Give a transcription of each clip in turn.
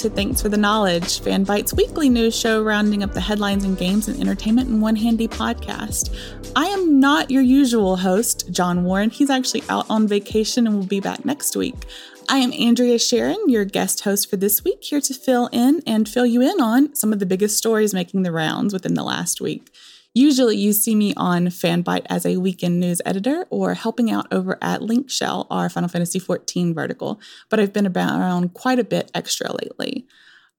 to Thanks for the Knowledge, Fanbyte's weekly news show rounding up the headlines and games and entertainment in one handy podcast. I am not your usual host, John Warren. He's actually out on vacation and will be back next week. I am Andrea Shearon, your guest host for this week, here to fill in and fill you in on some of the biggest stories making the rounds within the last week. Usually, you see me on Fanbyte as a weekend news editor or helping out over at Linkshell, our Final Fantasy XIV vertical, but I've been around quite a bit extra lately.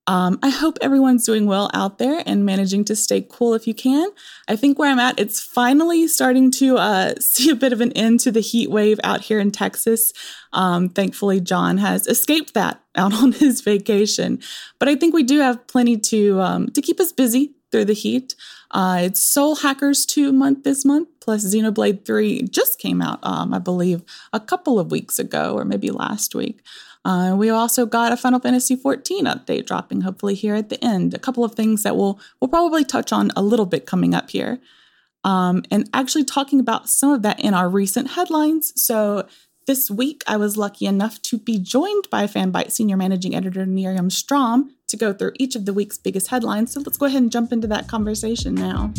Um, I hope everyone's doing well out there and managing to stay cool if you can. I think where I'm at, it's finally starting to uh, see a bit of an end to the heat wave out here in Texas. Um, thankfully, John has escaped that out on his vacation, but I think we do have plenty to um, to keep us busy through the heat. Uh, it's Soul Hackers 2 month this month, plus Xenoblade 3 just came out, um, I believe, a couple of weeks ago or maybe last week. Uh, we also got a Final Fantasy 14 update dropping hopefully here at the end. A couple of things that we'll we'll probably touch on a little bit coming up here. Um, and actually talking about some of that in our recent headlines. So this week, I was lucky enough to be joined by Fanbyte Senior Managing Editor Miriam Strom to go through each of the week's biggest headlines. So let's go ahead and jump into that conversation now.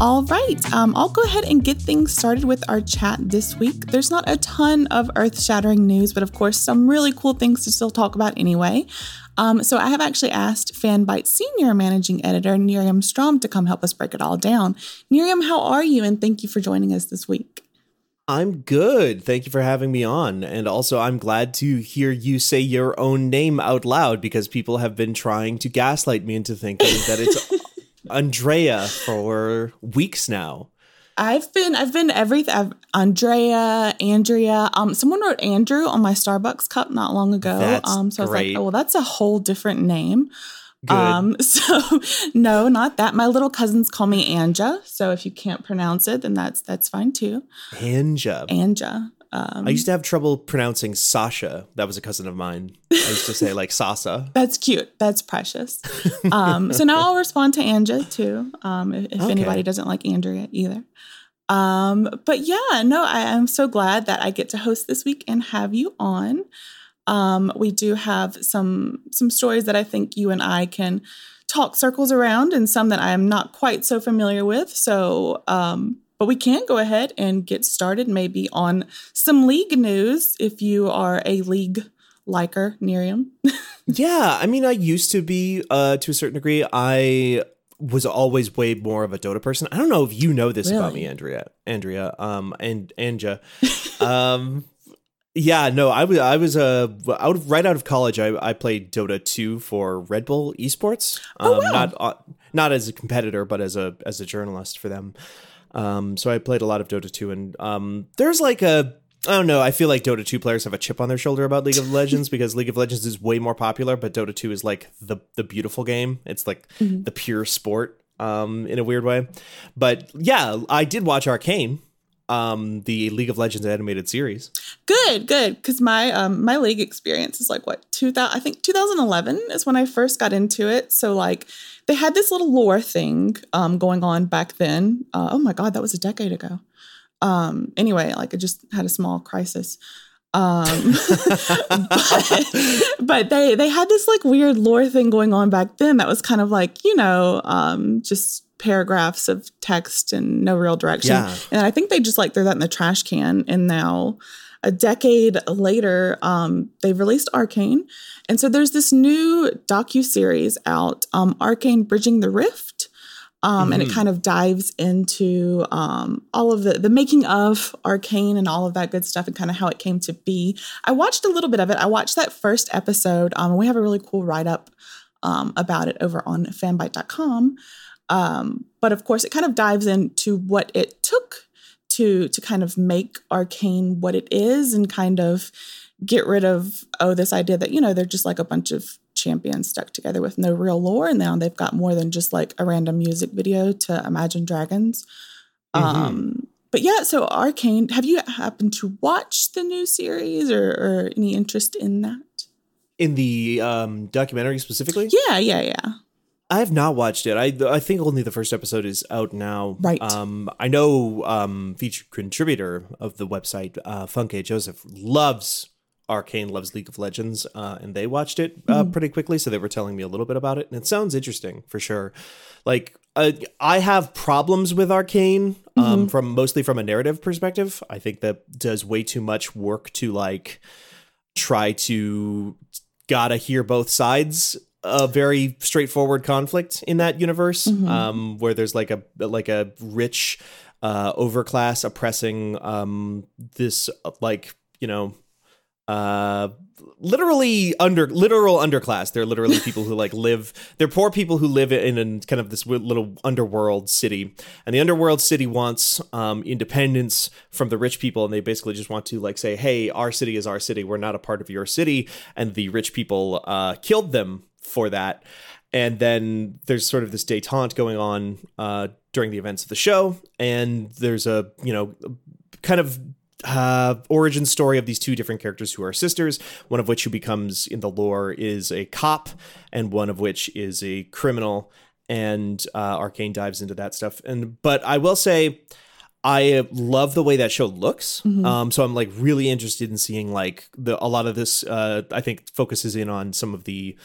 All right, um, I'll go ahead and get things started with our chat this week. There's not a ton of earth shattering news, but of course, some really cool things to still talk about anyway. Um, so I have actually asked Fanbyte Senior Managing Editor Nerium Strom to come help us break it all down. Nerium, how are you? And thank you for joining us this week. I'm good. Thank you for having me on. And also, I'm glad to hear you say your own name out loud because people have been trying to gaslight me into thinking that it's Andrea for weeks now. I've been I've been everything. I've, Andrea, Andrea. Um, someone wrote Andrew on my Starbucks cup not long ago. That's um, so I was like, oh well, that's a whole different name. Good. Um, so no, not that. My little cousins call me Anja. So if you can't pronounce it, then that's that's fine too. Anja. Anja. Um, I used to have trouble pronouncing Sasha. That was a cousin of mine. I used to say like Sasa. That's cute. That's precious. Um, so now I'll respond to Anja too, um, if, if Okay. anybody doesn't like Andrea either. Um, but yeah, no, I am so glad that I get to host this week and have you on. Um, we do have some some stories that I think you and I can talk circles around, and some that I am not quite so familiar with. So, um, but we can go ahead and get started, maybe on some league news if you are a league liker, Miriam. Yeah, I mean, I used to be uh, to a certain degree. I was always way more of a Dota person. I don't know if you know this about me, Andrea. Andrea, um, and Anja. um, yeah, no, I was I was uh, out of, right out of college. I, I played Dota two for Red Bull Esports. Um, Oh, wow. Not uh, not as a competitor, but as a as a journalist for them. Um, so I played a lot of Dota 2 and um, there's like a I don't know, I feel like Dota 2 players have a chip on their shoulder about League of Legends because League of Legends is way more popular, but Dota 2 is like the the beautiful game. It's like the pure sport um in a weird way. But yeah, I did watch Arcane, um the League of Legends animated series. Good, good. Because my um my league experience is like what two thousand? I think 2011 is when I first got into it. So like they had this little lore thing um going on back then. Uh, oh my god, that was a decade ago. Um. Anyway, like I just had a small crisis. Um, but, but they they had this like weird lore thing going on back then that was kind of like you know um just paragraphs of text and no real direction. Yeah. And I think they just like threw that in the trash can. And now, a decade later, um, they've released Arcane, and so there's this new docu series out, um, Arcane Bridging the Rift. Um, And it Mhm. kind of dives into um, all of the the making of Arcane and all of that good stuff and kind of how it came to be. I watched a little bit of it. I watched that first episode. Um, and we have a really cool write up um, about it over on fanbyte.com. Um, but of course, it kind of dives into what it took to to kind of make Arcane what it is, and kind of get rid of oh this idea that you know they're just like a bunch of champions stuck together with no real lore, and now they've got more than just like a random music video to Imagine Dragons. Um, but yeah, so Arcane. Have you happened to watch the new series or, or any interest in that? In the um documentary specifically? Yeah, yeah, yeah. I have not watched it. I I think only the first episode is out now. Right. Um, I know um, featured contributor of the website, uh, Funke Joseph, loves Arcane, loves League of Legends, uh, and they watched it uh, pretty quickly. So they were telling me a little bit about it, and it sounds interesting for sure. Like uh, I have problems with Arcane um, from mostly from a narrative perspective. I think that does way too much work to like try to gotta hear both sides a very straightforward conflict in that universe um, where there's like a like a rich uh, overclass oppressing um, this uh, like you know uh literally under literal underclass. They're literally people who like live they're poor people who live in, in kind of this little underworld city. And the underworld city wants um independence from the rich people and they basically just want to like say hey our city is our city. We're not a part of your city. And the rich people uh killed them for that and then there's sort of this detente going on uh during the events of the show and there's a you know kind of uh, origin story of these two different characters who are sisters, one of which who becomes in the lore is a cop, and one of which is a criminal. And uh, Arcane dives into that stuff. And but I will say, I love the way that show looks. Um, so I'm like really interested in seeing like the a lot of this. Uh, I think focuses in on some of the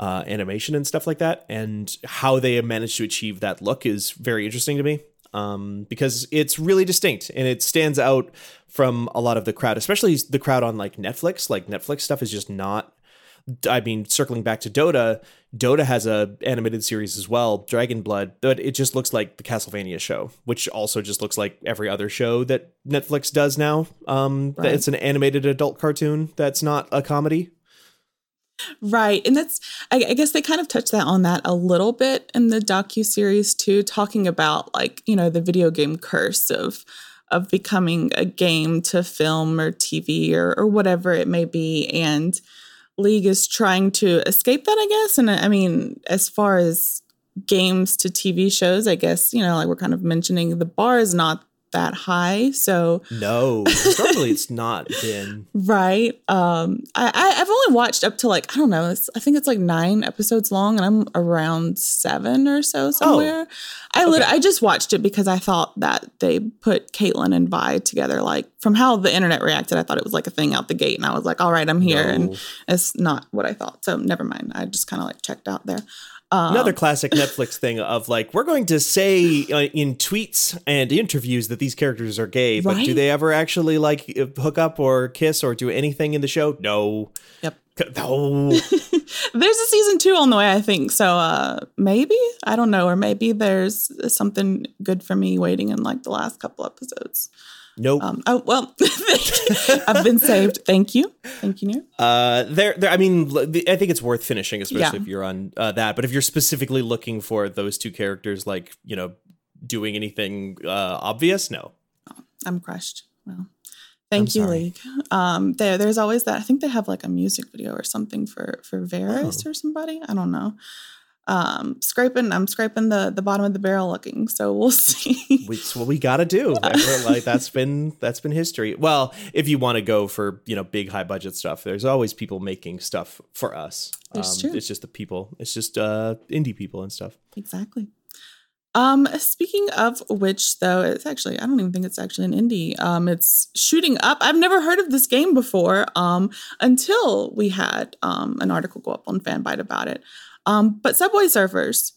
uh, animation and stuff like that, and how they have managed to achieve that look is very interesting to me um, because it's really distinct and it stands out from a lot of the crowd, especially the crowd on like Netflix. Like Netflix stuff is just not. I mean, circling back to Dota, Dota has a animated series as well, Dragon Blood, but it just looks like the Castlevania show, which also just looks like every other show that Netflix does now. Um, Right. It's an animated adult cartoon that's not a comedy. Right. And that's I, I guess they kind of touched that on that a little bit in the docu series too, talking about like, you know, the video game curse of of becoming a game to film or TV or or whatever it may be. And League is trying to escape that, I guess. And uh, I mean, as far as games to TV shows, I guess, you know, like we're kind of mentioning the bar is not that high. So No, historically, it's not been. Right. Um, I, I I've only watched up to like I don't know. It's, I think it's like nine episodes long, and I'm around seven or so somewhere. Oh, I lit- I just watched it because I thought that they put Caitlyn and Vi together. Like from how the internet reacted, I thought it was like a thing out the gate, and I was like, all right, I'm here, and it's not what I thought. So never mind. I just kind of like checked out there. Um, Another classic Netflix thing of like, we're going to say uh, in tweets and interviews that these characters are gay, but do they ever actually like uh, hook up or kiss or do anything in the show? No. Yep. No. There's a season two on the way, I think. So uh maybe I don't know, or maybe there's something good for me waiting in like the last couple episodes. Nope. Um, oh well, I've been saved. Thank you, thank you. Uh, there, there. I mean, I think it's worth finishing, especially Yeah. if you're on uh, that. But if you're specifically looking for those two characters, like you know, doing anything uh, obvious, no. I'm crushed. Well, thank I'm you, sorry. League. Um, there, there's always that. I think they have like a music video or something for for Varys Oh. or somebody. I don't know. Um, scraping. I'm scraping the the bottom of the barrel looking. So we'll see. It's what we got to do. Like that's been that's been history. Well, if you want to go for you know big high budget stuff, there's always people making stuff for us. Um. It's just the people. It's just uh, indie people and stuff. Exactly. Um, speaking of which, though, it's actually I don't even think it's actually an indie. Um, it's shooting up. I've never heard of this game before. Um, until we had um an article go up on Fanbyte about it. Um, but Subway Surfers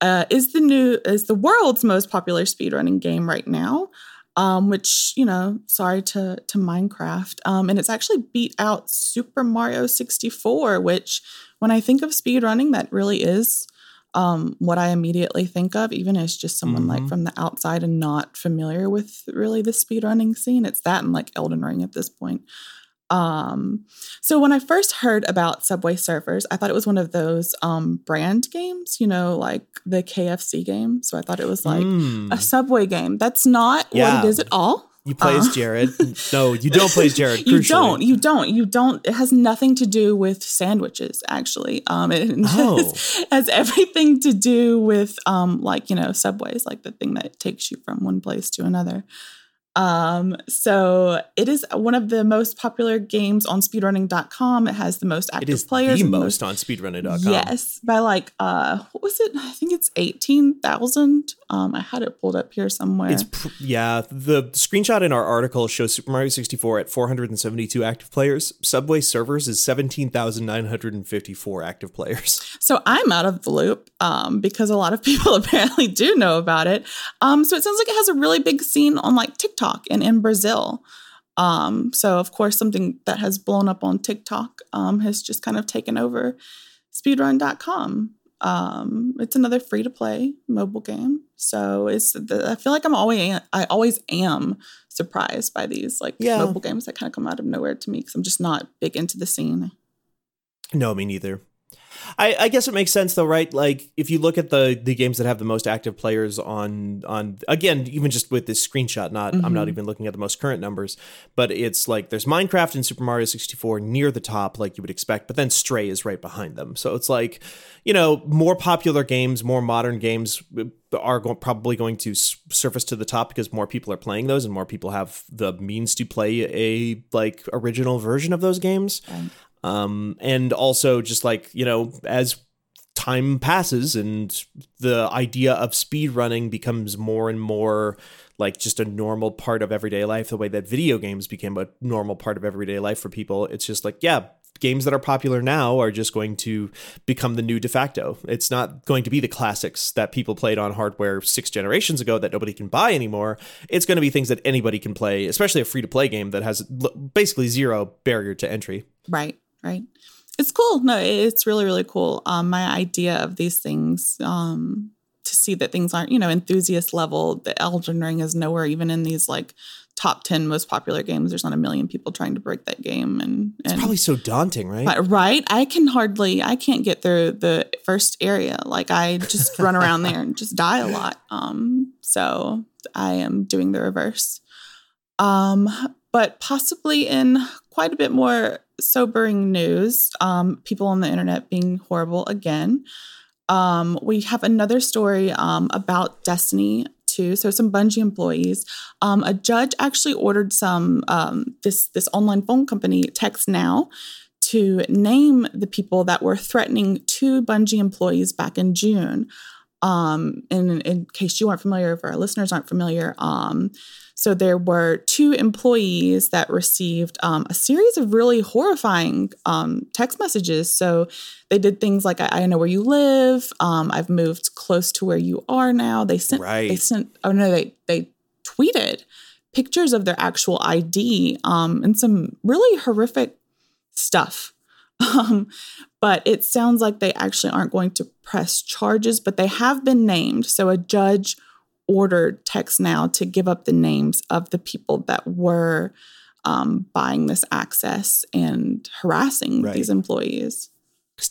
uh, is the new is the world's most popular speedrunning game right now. Um, which you know, sorry to to Minecraft. Um, and it's actually beat out Super Mario 64, which when I think of speedrunning, that really is um, what I immediately think of, even as just someone like Mhm. from the outside and not familiar with really the speedrunning scene. It's that and like Elden Ring at this point. Um, so when I first heard about Subway Surfers, I thought it was one of those um, brand games, you know, like the KFC game. So I thought it was like Mm. a Subway game. That's not Yeah. what it is at all. you play as uh, Jared. no, you don't play as Jared. You don't. You don't. You don't. It has nothing to do with sandwiches, actually. Um, it Oh. has, has everything to do with um, like you know, subways, like the thing that takes you from one place to another. Um, so it is one of the most popular games on speedrunning.com. It has the most active It is players. the and most on speedrunning.com. Yes, by like uh what was it? I think it's 18,000. Um I had it pulled up here somewhere. It's pr- yeah. The screenshot in our article shows Super Mario 64 at 472 active players. Subway Surfers is 17,954 active players. So I'm out of the loop um, because a lot of people apparently do know about it. Um, so it sounds like it has a really big scene on like TikTok and in Brazil. Um, so of course, something that has blown up on TikTok um, has just kind of taken over speedrun.com. Um, it's another free to play mobile game. So it's the, I feel like I'm always I always am surprised by these like Yeah. mobile games that kind of come out of nowhere to me because I'm just not big into the scene. No, me neither. I, I guess it makes sense though, right? Like if you look at the the games that have the most active players on on again, even just with this screenshot, not I'm not Mhm. even looking at the most current numbers, but it's like there's Minecraft and Super Mario 64 near the top, like you would expect, but then Stray is right behind them. So it's like, you know, more popular games, more modern games are go- probably going to s- surface to the top because more people are playing those and more people have the means to play a like original version of those games. Um, and also just like you know as time passes and the idea of speed running becomes more and more like just a normal part of everyday life the way that video games became a normal part of everyday life for people it's just like yeah games that are popular now are just going to become the new de facto. It's not going to be the classics that people played on hardware six generations ago that nobody can buy anymore. It's going to be things that anybody can play especially a free to play game that has basically zero barrier to entry. Right, right. It's cool. No, it's really, really cool. Um, my idea of these things, um, to see that things aren't, you know, enthusiast level, the Elden Ring is nowhere even in these like top 10 most popular games. There's not a million people trying to break that game. And, it's and probably so daunting right but- right. I can hardly, I can't get through the first area. Like I just run around there and just die a lot. Um, so I am doing the reverse. Um, but possibly in quite a bit more sobering news, um, people on the internet being horrible again. Um, we have another story um, about Destiny 2. So some Bungie employees. Um, a judge actually ordered some um, this this online phone company Text Now to name the people that were threatening two Bungie employees back in June. Um, in, in case you aren't familiar, if our listeners aren't familiar, um, so there were two employees that received um, a series of really horrifying um, text messages. So they did things like, "I, I know where you live. Um, I've moved close to where you are now." They sent, Right. they sent. Oh no, they they tweeted pictures of their actual ID um, and some really horrific stuff. Um, but it sounds like they actually aren't going to press charges, but they have been named. So a judge ordered Text Now to give up the names of the people that were um, buying this access and harassing Right. these employees.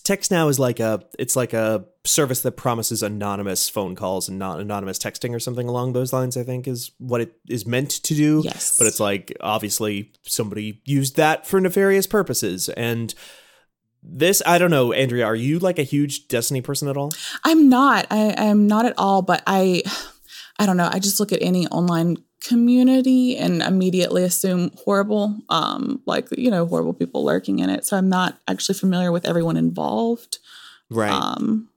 text now is like a it's like a service that promises anonymous phone calls and not anonymous texting or something along those lines i think is what it is meant to do Yes. but it's like obviously somebody used that for nefarious purposes and this i don't know andrea are you like a huge destiny person at all I'm not. I am not at all. But I, I don't know. I just look at any online community and immediately assume horrible, um, like you know, horrible people lurking in it. So I'm not actually familiar with everyone involved. right Um,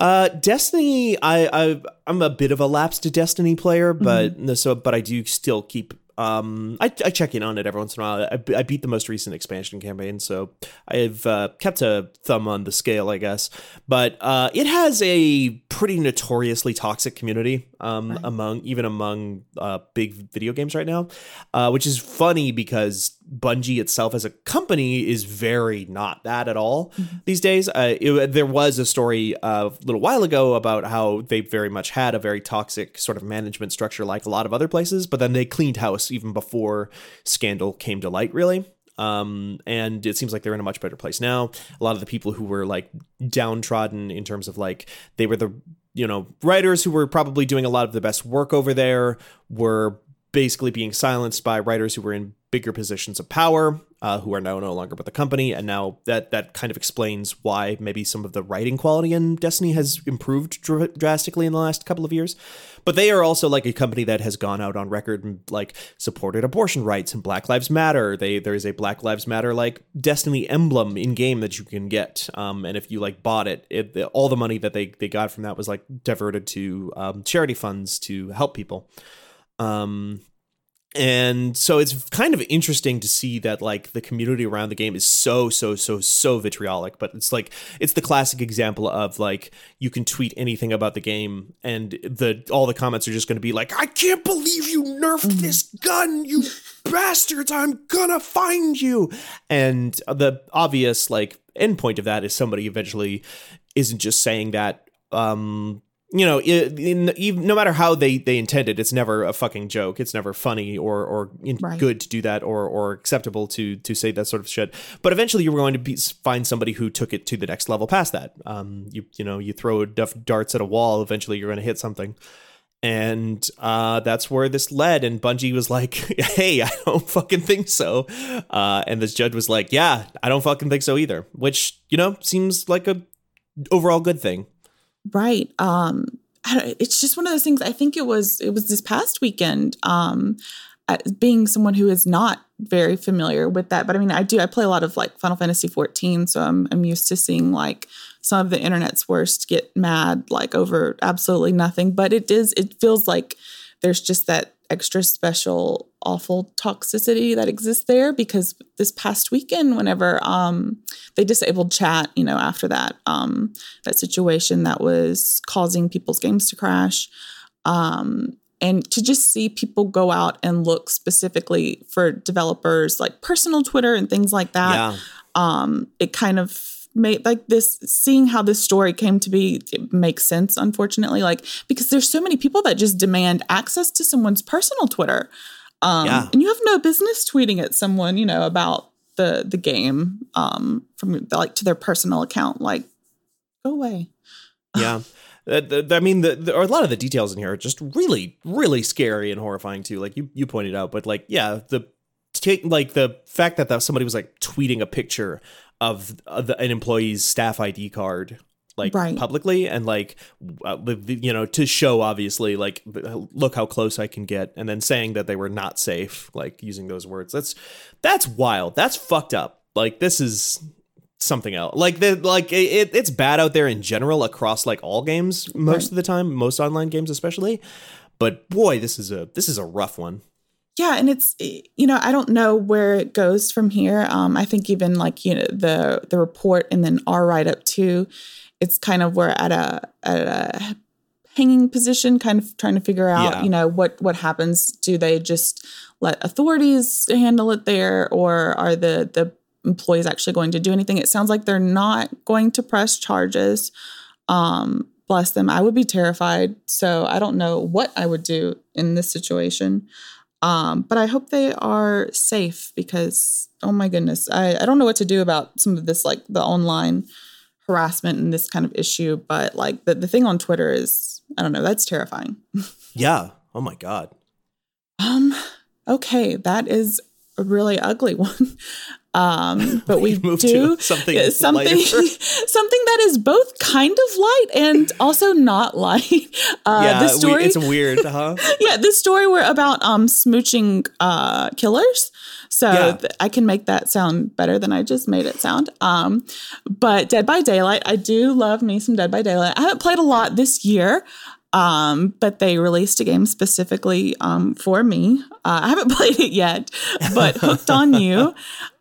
Uh, Destiny, I, I I'm a bit of a lapsed Destiny player, but Mm-hmm. so but I do still keep um I, I check in on it every once in a while. I, I beat the most recent expansion campaign, so I've uh, kept a thumb on the scale, I guess. But uh, it has a pretty notoriously toxic community um Right. among even among uh, big video games right now, uh, which is funny because Bungie itself as a company is very not that at all these days. Uh, it, there was a story uh, a little while ago about how they very much had a very toxic sort of management structure, like a lot of other places, but then they cleaned house even before scandal came to light, really. Um, and it seems like they're in a much better place now. A lot of the people who were like downtrodden in terms of like they were the you know writers who were probably doing a lot of the best work over there were basically being silenced by writers who were in bigger positions of power uh, who are now no longer with the company, and now that that kind of explains why maybe some of the writing quality in Destiny has improved dr- drastically in the last couple of years. But they are also like a company that has gone out on record and like supported abortion rights and Black Lives Matter. They there is a Black Lives Matter like Destiny emblem in game that you can get, um, and if you like bought it, it all the money that they they got from that was like diverted to um, charity funds to help people. Um, and so it's kind of interesting to see that like the community around the game is so so so so vitriolic but it's like it's the classic example of like you can tweet anything about the game and the all the comments are just going to be like i can't believe you nerfed Mm-hmm. this gun you bastards i'm gonna find you and the obvious like endpoint of that is somebody eventually isn't just saying that um you know, in, in, even, no matter how they they intended, it's never a fucking joke. It's never funny or or Right. good to do that or or acceptable to to say that sort of shit. But eventually, you were going to be, find somebody who took it to the next level past that. Um, you you know, you throw darts at a wall. Eventually, you're going to hit something. And uh, that's where this led. And Bungie was like, "Hey, I don't fucking think so." Uh, and this judge was like, "Yeah, I don't fucking think so either." Which you know seems like a overall good thing. Right. Um, it's just one of those things. I think it was it was this past weekend. Um, being someone who is not very familiar with that, but I mean, I do. I play a lot of like Final Fantasy 14, so I'm I'm used to seeing like some of the internet's worst get mad like over absolutely nothing. But it is. It feels like there's just that extra special awful toxicity that exists there because this past weekend whenever um they disabled chat you know after that um that situation that was causing people's games to crash um and to just see people go out and look specifically for developers like personal twitter and things like that yeah. um it kind of made like this seeing how this story came to be it makes sense unfortunately like because there's so many people that just demand access to someone's personal twitter um Yeah. and you have no business tweeting at someone you know about the the game um from like to their personal account like go away yeah. I mean, the, the, or a lot of the details in here are just really, really scary and horrifying too. Like you, you pointed out, but like, yeah, the like the fact that that somebody was like tweeting a picture of uh, the, an employee's staff ID card like Right. publicly and like uh, you know to show obviously like look how close I can get and then saying that they were not safe like using those words. That's that's wild. That's fucked up. Like this is something else. Like the like it, it's bad out there in general across like all games most Right. of the time most online games especially. But boy this is a this is a rough one yeah and it's you know i don't know where it goes from here. Um i think even like you know the the report and then our write-up too it's kind of we're at a at a hanging position kind of trying to figure out Yeah. you know what what happens. Do they just let authorities handle it there or are the the employees actually going to do anything? It sounds like they're not going to press charges um bless them. I would be terrified. So i don't know what i would do in this situation um, but I hope they are safe because oh my goodness, I, I don't know what to do about some of this like the online harassment and this kind of issue. But like the, the thing on Twitter is I don't know, that's terrifying. yeah oh my god Um, okay, that is a really ugly one. Um, but we move do to something something something that is both kind of light and also not light. Uh, yeah the story we, it's weird huh yeah, this story we're about um smooching uh killers. So Yeah. th- I can make that sound better than I just made it sound. Um but Dead by Daylight, I do love me some Dead by Daylight. I haven't played a lot this year. Um, but they released a game specifically um, for me. Uh, I haven't played it yet, but Hooked on You.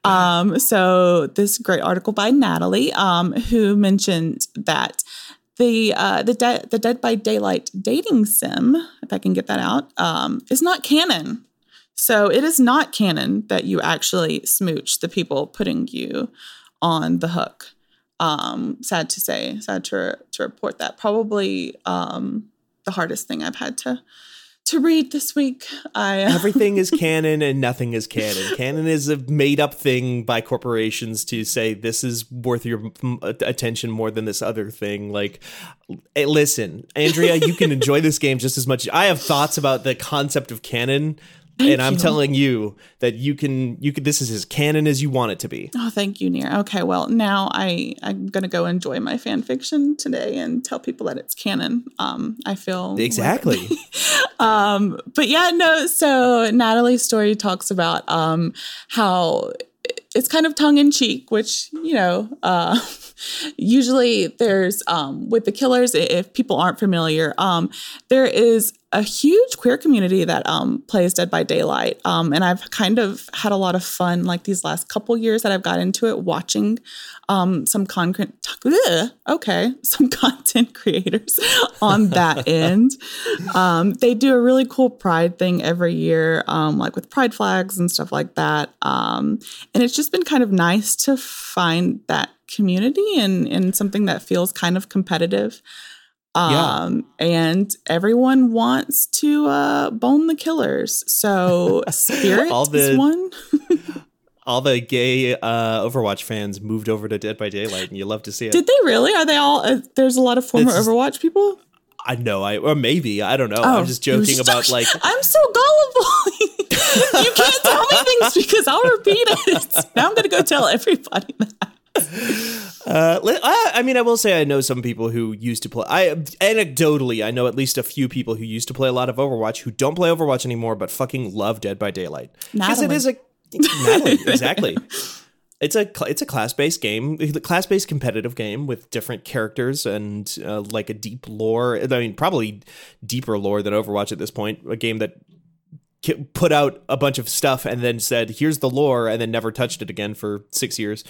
Um, so this great article by Natalie, um, who mentioned that the uh, the de- the Dead by Daylight dating sim, if I can get that out, um, is not canon. So it is not canon that you actually smooch the people putting you on the hook. Um, sad to say, sad to to report that. Probably um, the hardest thing I've had to to read this week. I uh, everything is canon and nothing is canon. Canon is a made up thing by corporations to say this is worth your attention more than this other thing. Like, hey, listen, Andrea, you can enjoy this game just as much. I have thoughts about the concept of canon Thank and I'm you. telling you that you can you can this is as canon as you want it to be. Oh, thank you, Near. Okay, well now I I'm gonna go enjoy my fan fiction today and tell people that it's canon. Um, I feel Exactly. um, but yeah, no. So Natalie's story talks about um how it's kind of tongue in cheek, which you know, uh, usually there's um with the killers. If people aren't familiar, um, there is a huge queer community that um plays Dead by Daylight. Um, and I've kind of had a lot of fun like these last couple years that I've got into it, watching um some content. Okay, some content creators on that end. Um, they do a really cool pride thing every year, um, like with pride flags and stuff like that. Um, and it's just been kind of nice to find that community and, and something that feels kind of competitive. Yeah. Um, and everyone wants to uh, bone the killers. So Spirit All the- is one. All the gay uh, Overwatch fans moved over to Dead by Daylight, and you love to see it. Did they really? Are they all? Uh, there's a lot of former is- Overwatch people. I know, I or maybe I don't know. Oh, I'm just joking just- about like I'm so gullible. you can't tell me things because I'll repeat it. Now I'm gonna go tell everybody that. Uh, I, I mean, I will say I know some people who used to play. I anecdotally, I know at least a few people who used to play a lot of Overwatch who don't play Overwatch anymore, but fucking love Dead by Daylight because it is a Natalie, exactly. It's a it's a class based game, the class based competitive game with different characters and uh, like a deep lore. I mean, probably deeper lore than Overwatch at this point. A game that put out a bunch of stuff and then said, "Here's the lore," and then never touched it again for six years.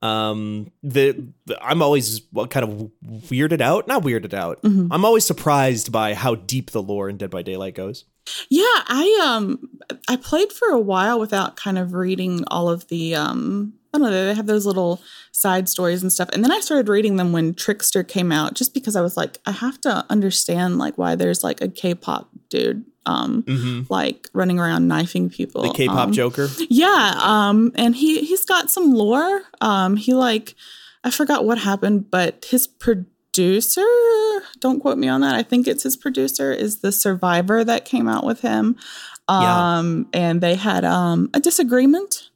Um, the, the- I'm always kind of weirded out, not weirded out. I'm always surprised by how deep the lore in Dead by Daylight goes. Yeah, I um I played for a while without kind of reading all of the um I don't know, they have those little side stories and stuff. And then I started reading them when Trickster came out just because I was like, I have to understand like why there's like a K-pop dude um like running around knifing people. The K-pop um, Joker. Yeah, um, and he he's got some lore. Um, he like I forgot what happened, but his producer, don't quote me on that. I think it's his producer is the Survivor that came out with him. Yeah. Um, and they had um a disagreement.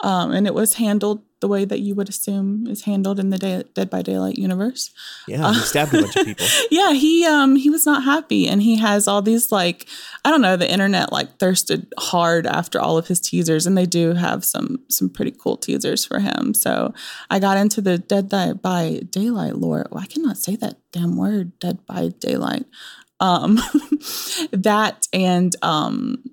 Um, and it was handled the way that you would assume is handled in the day, Dead by Daylight universe. Yeah, he stabbed a bunch of people. Yeah, he um he was not happy and he has all these like I don't know, the internet like thirsted hard after all of his teasers and they do have some some pretty cool teasers for him. So I got into the Dead by Daylight lore. Oh, I cannot say that damn word, Dead by Daylight. Um that and um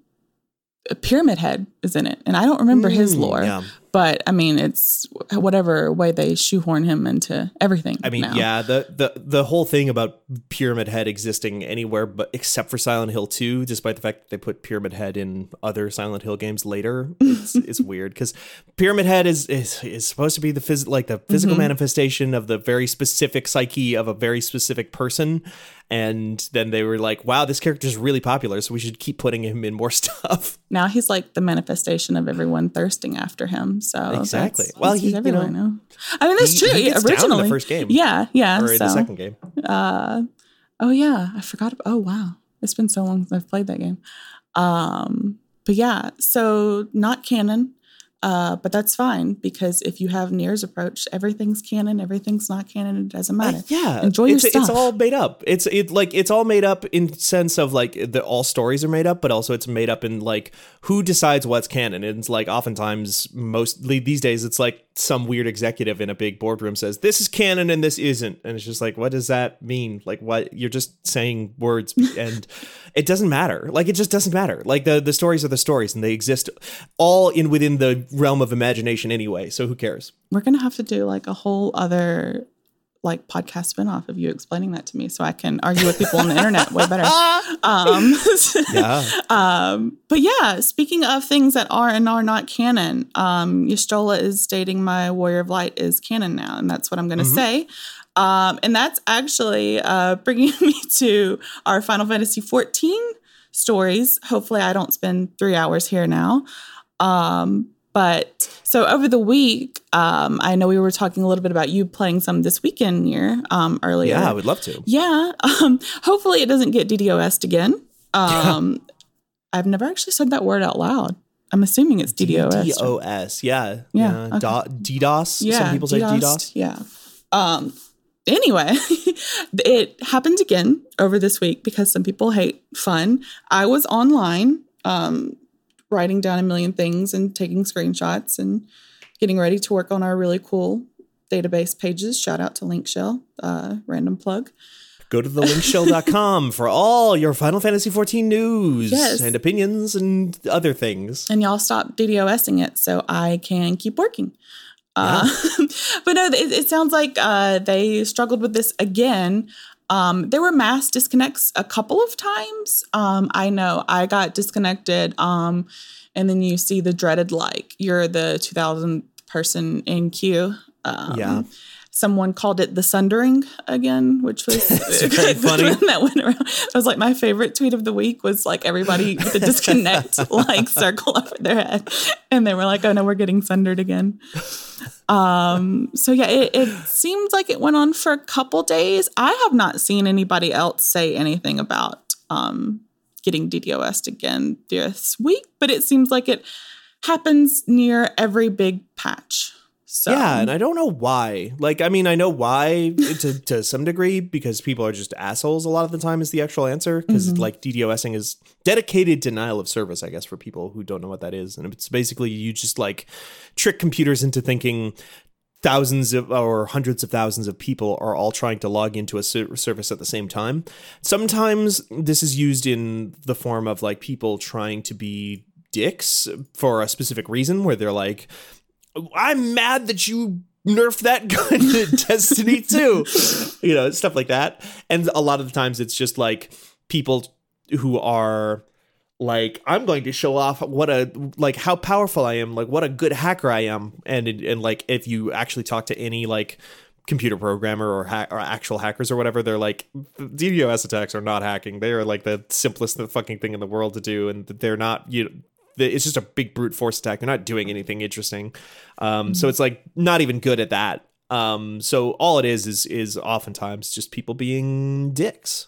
Pyramid Head is in it, and I don't remember his Mm, lore, yeah. but I mean, it's whatever way they shoehorn him into everything. I mean, now. yeah, the, the the whole thing about Pyramid Head existing anywhere but except for Silent Hill 2, despite the fact that they put Pyramid Head in other Silent Hill games later, it's, it's weird because Pyramid Head is, is is supposed to be the phys- like the physical manifestation of the very specific psyche of a very specific person, and then they were like, "Wow, this character is really popular, so we should keep putting him in more stuff." now he's like the manifestation of everyone thirsting after him. So Exactly. Well, he's he- you know, now. I mean, that's he- true. he Yeah, gets down in the first game. Yeah, yeah. or in so, the second game. uh, oh yeah, I forgot. Oh wow, it's been so long since I've played that game. Um, but yeah, so not canon. Uh, but that's fine because if you have Nier's approach, everything's canon, everything's not canon. It doesn't matter. Uh, yeah, enjoy your it's, stuff. It's all made up. It's it like it's all made up in sense of like the all stories are made up, but also it's made up in like who decides what's canon. And it's like oftentimes mostly these days it's like some weird executive in a big boardroom says this is canon and this isn't, and it's just like what does that mean? Like what you're just saying words and it doesn't matter. Like it just doesn't matter. Like the the stories are the stories and they exist all in within the realm of imagination anyway. So who cares? We're gonna have to do like a whole other like podcast spinoff of you explaining that to me so I can argue with people on the internet way better. Um, Yeah. um, but yeah, speaking of things that are and are not canon, um, Y'shtola is stating my Warrior of Light is canon now, and that's what I'm going to say. Um, and that's actually uh, bringing me to our Final Fantasy 14 stories. Hopefully, I don't spend three hours here now. Um, but so over the week, um, I know we were talking a little bit about you playing some this weekend here um, earlier. Yeah, I would love to. Yeah. Um, hopefully it doesn't get DDoS'd again. Um, I've never actually said that word out loud. I'm assuming it's DDoS. DOS, yeah, Yeah, okay. Do- DDoS. Yeah, Some people say DDoS. Yeah. Um. Anyway, it happened again over this week because some people hate fun. I was online, um, writing down a million things and taking screenshots and getting ready to work on our really cool database pages. Shout out to Linkshell, uh, random plug. Go to thelinkshell.com for all your Final Fantasy XIV news Yes. and opinions and other things. and y'all stop DDoSing it so I can keep working. Uh, but no, it, it sounds like uh, they struggled with this again. Um, there were mass disconnects a couple of times. Um, I know I got disconnected, um, and then you see the dreaded like you're the 2000 person in queue. Um, Yeah. Someone called it the sundering again, which was funny. that went around. I was like my favorite tweet of the week was like everybody with a disconnect like circle over their head, and they were like, "Oh no, we're getting sundered again." Um. So yeah, it, it seems like it went on for a couple days. I have not seen anybody else say anything about um getting DDoS again this week, but it seems like it happens near every big patch. So Yeah, and I don't know why. Like, I mean, I know why to, to some degree because people are just assholes a lot of the time is the actual answer. Because Mhm. like DDoSing is dedicated denial of service, I guess, for people who don't know what that is. And it's basically you just like trick computers into thinking thousands of or hundreds of thousands of people are all trying to log into a ser- service at the same time. Sometimes this is used in the form of like people trying to be dicks for a specific reason where they're like I'm mad that you nerfed that gun in Destiny 2. You know, stuff like that. And a lot of the times it's just like people who are like I'm going to show off what a like how powerful I am, like what a good hacker I am. And and like if you actually talk to any like computer programmer or, ha- or actual hackers or whatever, they're like DDoS attacks are not hacking. They are like the simplest fucking thing in the world to do, and they're not you. It's just a big brute force attack. They're not doing anything interesting. Um, So it's like not even good at that. Um, so all it is is is oftentimes just people being dicks.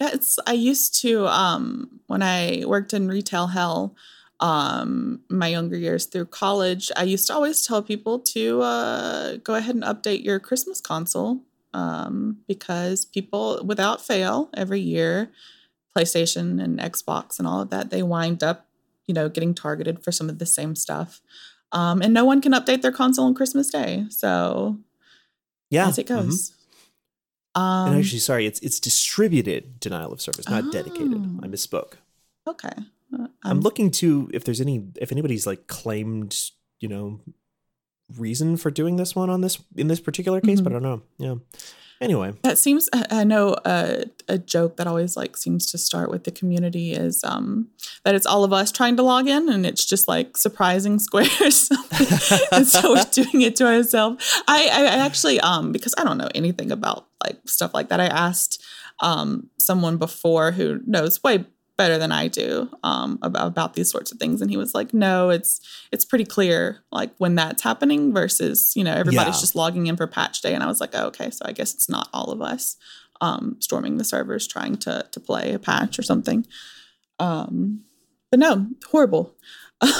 Yeah, it's I used to um when I worked in retail hell um my younger years through college, I used to always tell people to uh go ahead and update your Christmas console um because people without fail every year PlayStation and Xbox and all of that they wind up, you know, getting targeted for some of the same stuff. Um and no one can update their console on Christmas Day. So Yeah, as it mhm. goes. Um and actually, sorry, it's it's distributed denial of service, not dedicated. Oh. I misspoke. okay. Uh, I'm um, looking to if there's any if anybody's like claimed you know reason for doing this one on this in this particular case, Mhm. but I don't know. Yeah. Anyway, That seems. I know uh, a joke that always like seems to start with the community is um, that it's all of us trying to log in, and it's just like surprising squares, and so we're doing it to ourselves. I, I, I actually um because I don't know anything about like stuff like that. I asked um someone before who knows way better than I do um about, about these sorts of things, and he was like, "No, it's it's pretty clear like when that's happening versus you know everybody's Yeah. just logging in for patch day." And I was like, oh, "Okay, so I guess it's not all of us um storming the servers trying to to play a patch or something." Um, but no, horrible.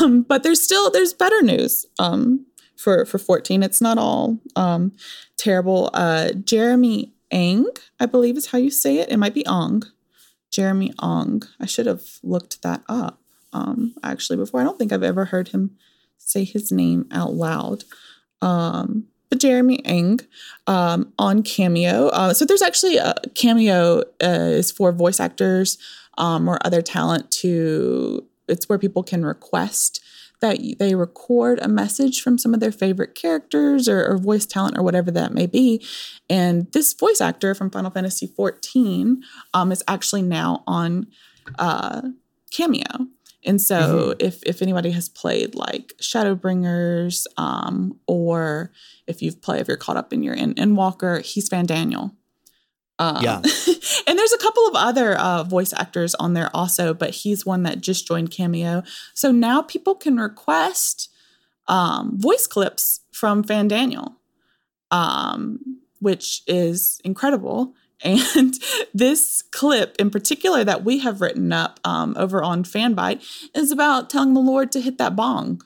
Um, but there's still there's better news um for for 14. It's not all um terrible. Uh, Jeremy Ang, I believe is how you say it. It might be Ong. Jeremy Ong. I should have looked that up um, actually before. I don't think I've ever heard him say his name out loud. Um, but Jeremy Ang um, on Cameo. Uh, so there's actually a Cameo uh, is for voice actors um, or other talent to. It's where people can request that they record a message from some of their favorite characters or, or voice talent or whatever that may be. And this voice actor from Final Fantasy XIV um, is actually now on uh, Cameo. And so, if if anybody has played like Shadowbringers, um, or if you've played, if you're caught up in your in, Endwalker, he's Fandaniel. Um, Yeah. and there's a couple of other uh, voice actors on there also, but he's one that just joined Cameo. So now people can request um, voice clips from Fandaniel, um, which is incredible. And this clip in particular that we have written up um, over on Fanbyte is about telling the Lord to hit that bong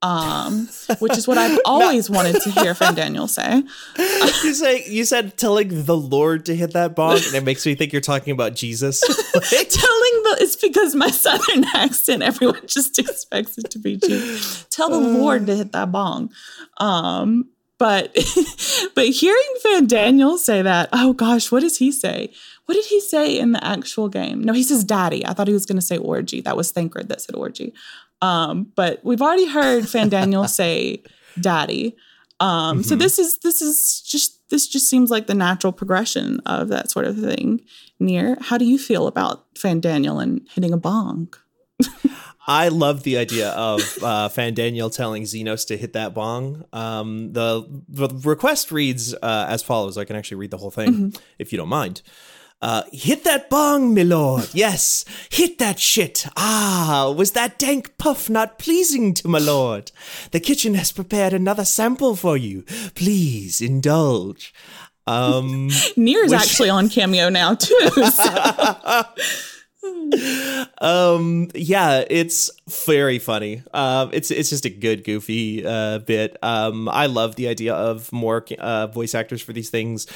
um, which is what I've always wanted to hear from Daniel say. you say you said telling the Lord to hit that bong, and it makes me think you're talking about Jesus. telling the it's because my southern accent, everyone just expects it to be Jesus. Tell the uh. Lord to hit that bong. Um, but but hearing Fandaniel say that, oh gosh, what does he say? What did he say in the actual game? No, he says daddy. I thought he was going to say orgy. That was Thancred that said orgy. Um, but we've already heard Fandaniel say daddy. Um, mm-hmm. so this is this is just this just seems like the natural progression of that sort of thing. Near, how do you feel about Fandaniel and hitting a bong? I love the idea of uh, Fandaniel telling Zenos to hit that bong. Um, the the request reads uh, as follows. I can actually read the whole thing mm-hmm. if you don't mind. Uh, hit that bong, my lord. Yes, hit that shit. Ah, was that dank puff not pleasing to my lord? The kitchen has prepared another sample for you. Please indulge. Um, Nier's which... actually on Cameo now too. So. um yeah it's very funny. Um it's it's just a good goofy uh bit. Um i love the idea of more uh voice actors for these things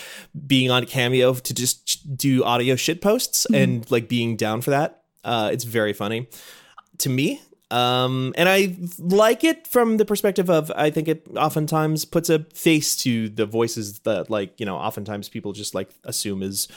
being on cameo to just do audio shit posts mm-hmm. and like being down for that. Uh it's very funny to me. Um, and I like it from the perspective of I think it oftentimes puts a face to the voices that like you know oftentimes people just like assume is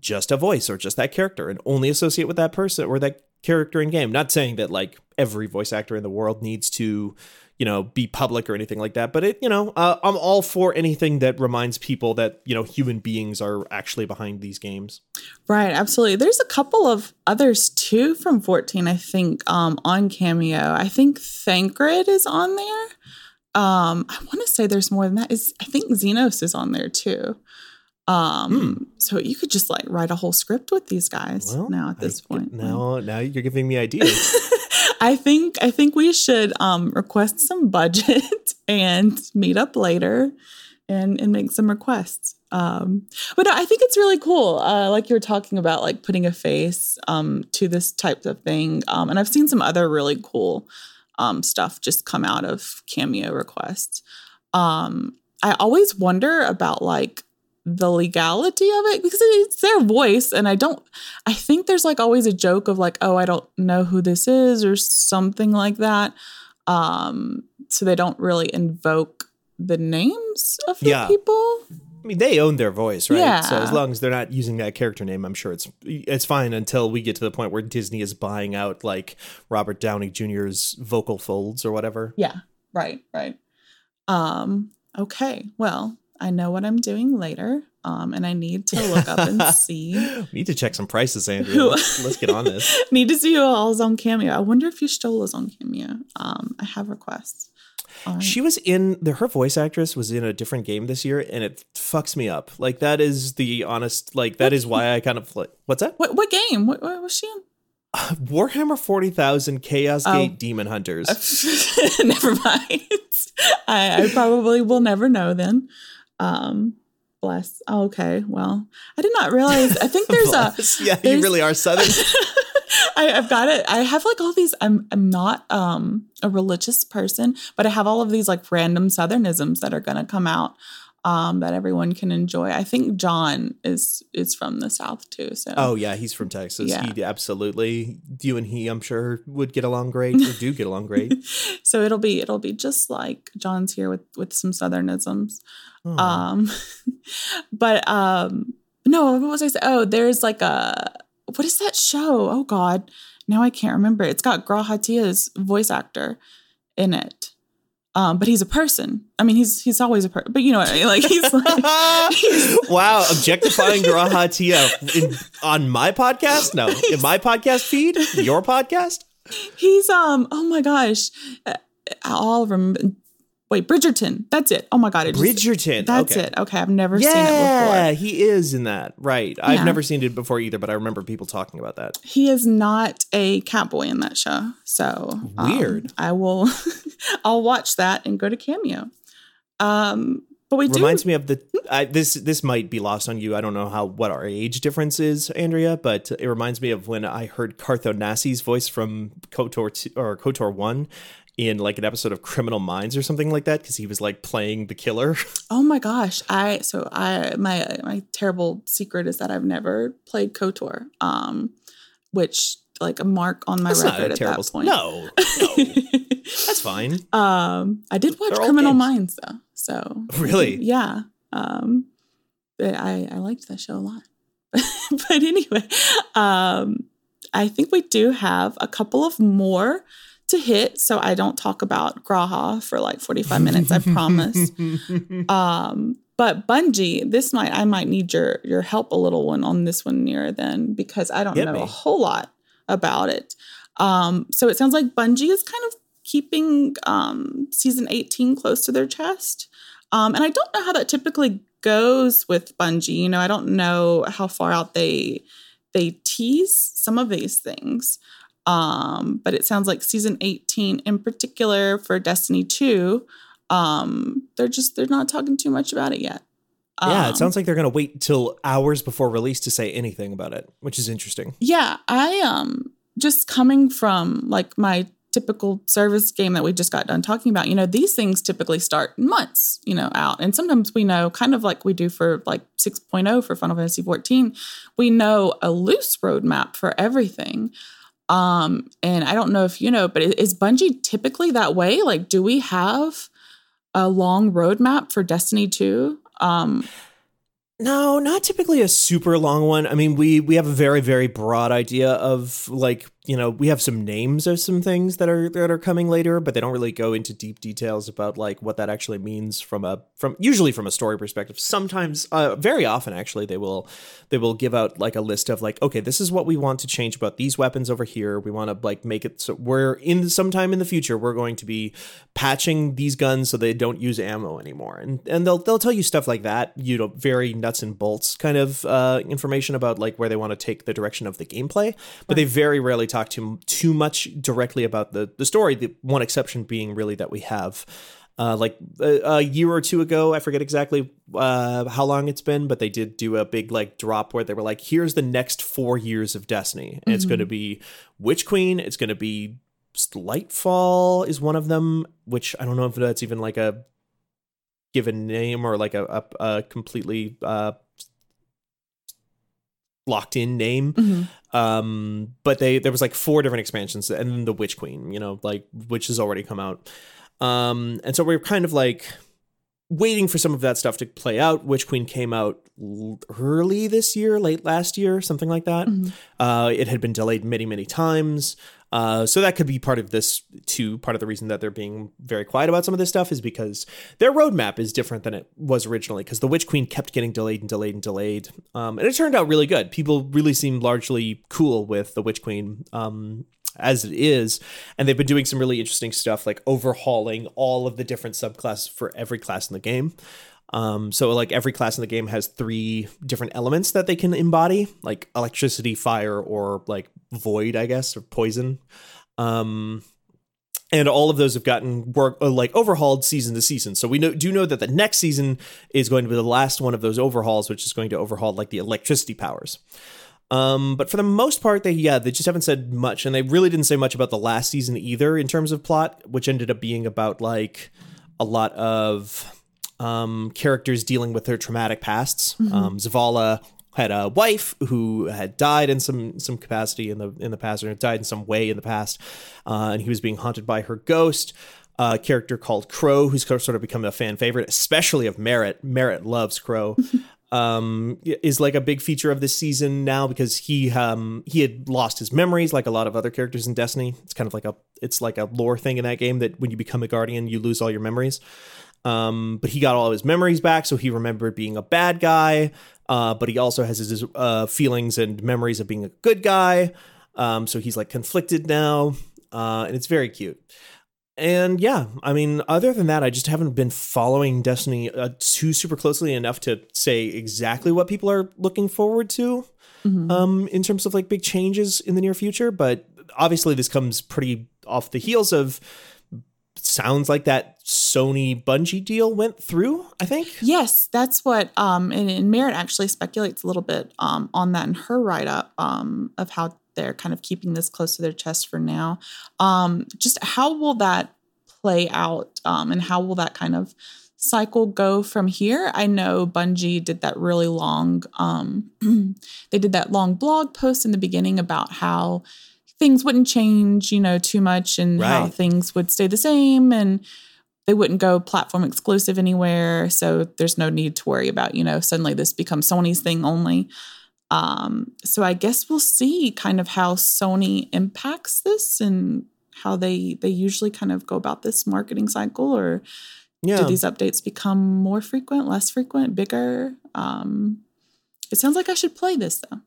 just a voice or just that character and only associate with that person or that character in game. Not saying that like every voice actor in the world needs to, you know, be public or anything like that, but it, you know, uh, I'm all for anything that reminds people that, you know, human beings are actually behind these games. Right, absolutely. There's a couple of others too from 14, I think, um, on Cameo. I think Thancred is on there. Um, I want to say there's more than that. Is I think Zenos is on there too. Um, hmm. so you could just like write a whole script with these guys well, now at this I, point. Now, now you're giving me ideas. I think I think we should um request some budget and meet up later and and make some requests. Um, but I think it's really cool. Uh, like you were talking about, like putting a face um to this type of thing. Um, and I've seen some other really cool um stuff just come out of cameo requests. Um, I always wonder about like the legality of it because it's their voice and i don't i think there's like always a joke of like oh i don't know who this is or something like that um so they don't really invoke the names of the yeah. people I mean, they own their voice, right? Yeah. So as long as they're not using that character name, I'm sure it's it's fine until we get to the point where Disney is buying out like Robert Downey Jr.'s vocal folds or whatever. Yeah. Right. Right. Um. Okay. Well, I know what I'm doing later. Um, and I need to look up and see. need to check some prices, Andrew. Let's, let's get on this. need to see who all's on Cameo. I wonder if is on Cameo. Um, I have requests. Right. She was in the her voice actress was in a different game this year, and it fucks me up. Like that is the honest. Like that what is why I kind of like. What's that? What what game? What, what was she in? Warhammer 40,000 Chaos Gate oh. Daemonhunters. never mind. I, I, probably will never know then. Um, bless. Oh, okay. Well, I did not realize. I think there's a. Yeah, there's, you really are Southern. I, have got it. I have like all these. I'm I'm not um a religious person, but I have all of these like random Southernisms that are going to come out um, that everyone can enjoy. I think John is is from the South too. So oh yeah, he's from Texas. Yeah. He absolutely you and he, I'm sure, would get along great or do get along great. so it'll be it'll be just like John's here with with some Southernisms. Oh. Um, but um, no, what was I saying? Oh, there's like a what is that show? Oh God, now I can't remember. It's got G'raha Tia's voice actor in it. Um, but he's a person. I mean, he's he's always a person. But you know what I mean? Like he's like he's, wow, objectifying G'raha Tia in, on my podcast? No, in my podcast feed, your podcast. He's um. Oh my gosh, I'll remember. Wait, Bridgerton. That's it. Oh my god, it Bridgerton. that's okay. it. Okay, I've never yeah, seen it before. Yeah, he is in that. Right. Yeah. I've never seen it before either, but I remember people talking about that. He is not a catboy in that show. So weird. Um, I will. I'll watch that and go to Cameo. Um, but we reminds do, me of the. I, this this might be lost on you. I don't know how what our age difference is, Andrea, but it reminds me of when I heard Carth Onasi's voice from Kotor two, or Kotor one in like an episode of Criminal Minds or something like that because he was like playing the killer. Oh my gosh. I so I my my terrible secret is that I've never played KOTOR. Um which like a mark on my That's not record at terrible. that point. No, no, that's fine. um I did watch They're Criminal. Minds though. So Really? yeah. Um I I liked that show a lot. but anyway, um I think we do have a couple of more to hit so I don't talk about G'raha for like 45 minutes, I promise. Um, but Bungie, this might I might need your your help a little one on this one near then because I don't Hit know me. a whole lot about it. Um, so it sounds like Bungie is kind of keeping um, season 18 close to their chest. Um, and I don't know how that typically goes with Bungie. You know, I don't know how far out they they tease some of these things. Um, but it sounds like season 18 in particular for Destiny 2 um they're just they're not talking too much about it yet. Yeah, Um, it sounds like they're gonna wait till hours before release to say anything about it, which is interesting. yeah i um just coming from like my typical service game that we just got done talking about you know these things typically start months you know out. And sometimes we know kind of like we do for like 6.0 for final fantasy 14 we know a loose roadmap for everything um and i don't know if you know but is bungie typically that way like do we have a long roadmap for destiny 2 um No, not typically a super long one. I mean, we we have a very very broad idea of like you know we have some names of some things that are that are coming later, but they don't really go into deep details about like what that actually means from a from usually from a story perspective. Sometimes, uh, very often actually, they will they will give out like a list of like okay, this is what we want to change about these weapons over here. We want to like make it so we're in sometime in the future we're going to be patching these guns so they don't use ammo anymore, and and they'll they'll tell you stuff like that. You know, very nuts and bolts kind of uh, information about like where they want to take the direction of the gameplay, but they very rarely talk too too much directly about the the story. The one exception being really that we have. Uh, like a, a year or two ago, I forget exactly uh, how long it's been, but they did do a big like drop where they were like, "Here's the next four years of Destiny, and it's going to be Witch Queen, it's going to be Lightfall is one of them, which I don't know if that's even like a given name or like a a, a completely uh, locked in name. mhm. Um, but they there was like four different expansions, and then the Witch Queen, you know, like which has already come out. Um, and so we're kind of like waiting for some of that stuff to play out. Witch Queen came out early this year, late last year, something like that. Mhm. Uh, it had been delayed many, many times. Uh, so that could be part of this too. Part of the reason that they're being very quiet about some of this stuff is because their roadmap is different than it was originally. Because the Witch Queen kept getting delayed and delayed and delayed, um, and it turned out really good. People really seemed largely cool with the Witch Queen. Um, as it is, and they've been doing some really interesting stuff like overhauling all of the different subclasses for every class in the game. Um, so like every class in the game has three different elements that they can embody, like electricity, fire, or like void, I guess, or poison. Um, and all of those have gotten work uh, like overhauled season to season. So we know, do know that the next season is going to be the last one of those overhauls, which is going to overhaul like the electricity powers. Um, but for the most part, they yeah they just haven't said much, and they really didn't say much about the last season either in terms of plot, which ended up being about like a lot of um, characters dealing with their traumatic pasts. Um, Zavala had a wife who had died in some some capacity in the in the past, or died in some way in the past, uh, and he was being haunted by her ghost. A character called Crow, who's sort of become a fan favorite, especially of Merritt. Merritt loves Crow. um is like a big feature of this season now because he um he had lost his memories like a lot of other characters in Destiny. It's kind of like a it's like a lore thing in that game that when you become a guardian you lose all your memories. Um but he got all of his memories back so he remembered being a bad guy uh but he also has his uh feelings and memories of being a good guy. Um so he's like conflicted now. Uh and it's very cute. And yeah, I mean, other than that, I just haven't been following Destiny uh, too super closely enough to say exactly what people are looking forward to Mhm. um, in terms of like big changes in the near future. But obviously, this comes pretty off the heels of sounds like that Sony Bungie deal went through. I think. Yes, that's what. Um, and, and Merritt actually speculates a little bit um on that in her write up um of how they're kind of keeping this close to their chest for now. Um, just how will that play out? Um, and how will that kind of cycle go from here? I know Bungie did that really long. Um, they did that long blog post in the beginning about how things wouldn't change, you know, too much and right. how things would stay the same and they wouldn't go platform exclusive anywhere. So there's no need to worry about, you know, suddenly this becomes Sony's thing only. Um, so I guess we'll see kind of how Sony impacts this and how they they usually kind of go about this marketing cycle or yeah. do these updates become more frequent, less frequent, bigger? Um, it sounds like I should play this though.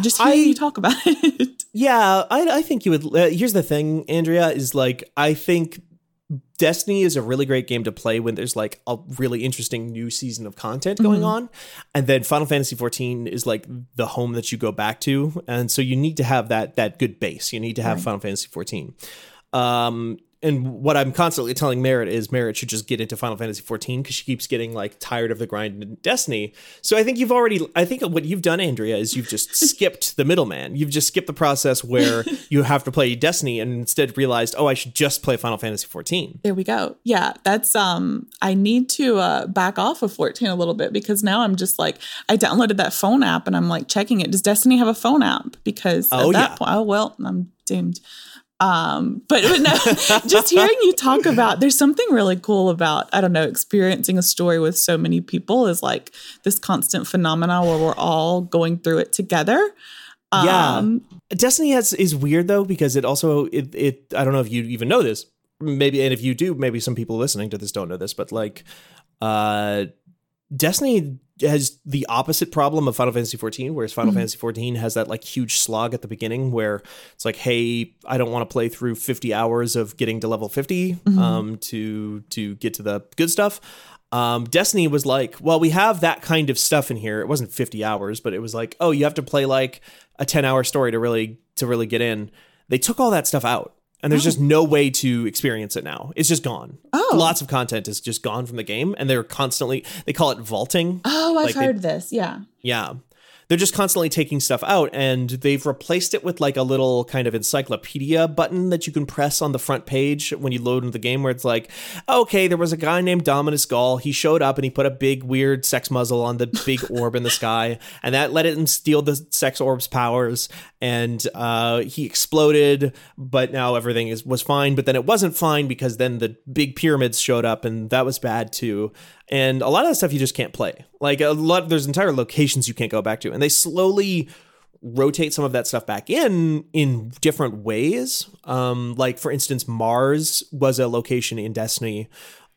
Just hearing I, you talk about it. Yeah, I, I think you would. Uh, here's the thing, Andrea, is like I think Destiny is a really great game to play when there's like a really interesting new season of content going mm-hmm. on. And then Final Fantasy 14 is like the home that you go back to. And so you need to have that that good base. You need to have right. Final Fantasy 14. Um, and what I'm constantly telling Merritt is Merritt should just get into Final Fantasy 14 because she keeps getting like tired of the grind in Destiny. So I think you've already, I think what you've done, Andrea, is you've just skipped the middleman. You've just skipped the process where you have to play Destiny and instead realized, oh, I should just play Final Fantasy 14. There we go. Yeah, that's um, I need to uh, back off of 14 a little bit because now I'm just like, I downloaded that phone app and I'm like checking it. Does Destiny have a phone app? Because oh, at that yeah. point, oh well, I'm doomed. Um, but, but no, just hearing you talk about there's something really cool about, I don't know, experiencing a story with so many people is like this constant phenomena where we're all going through it together. Yeah. Um, Destiny has is weird though, because it also it, it I don't know if you even know this. Maybe and if you do, maybe some people listening to this don't know this, but like uh Destiny has the opposite problem of Final Fantasy 14, whereas Final mm-hmm. Fantasy 14 has that like huge slog at the beginning where it's like, hey, I don't want to play through 50 hours of getting to level 50 mm-hmm. um, to to get to the good stuff. Um, Destiny was like, well, we have that kind of stuff in here. It wasn't 50 hours, but it was like, oh, you have to play like a 10 hour story to really to really get in. They took all that stuff out and there's oh. just no way to experience it now. It's just gone. Oh, lots of content is just gone from the game, and they're constantly they call it vaulting. Oh, I've like heard they, this. Yeah, yeah they're just constantly taking stuff out and they've replaced it with like a little kind of encyclopedia button that you can press on the front page when you load into the game where it's like okay there was a guy named dominus ghaul he showed up and he put a big weird sex muzzle on the big orb in the sky and that let it steal the sex orb's powers and uh, he exploded but now everything is was fine. But then it wasn't fine because then the big pyramids showed up and that was bad too and a lot of the stuff you just can't play. Like a lot, there's entire locations you can't go back to, and they slowly rotate some of that stuff back in in different ways. Um, like for instance, Mars was a location in Destiny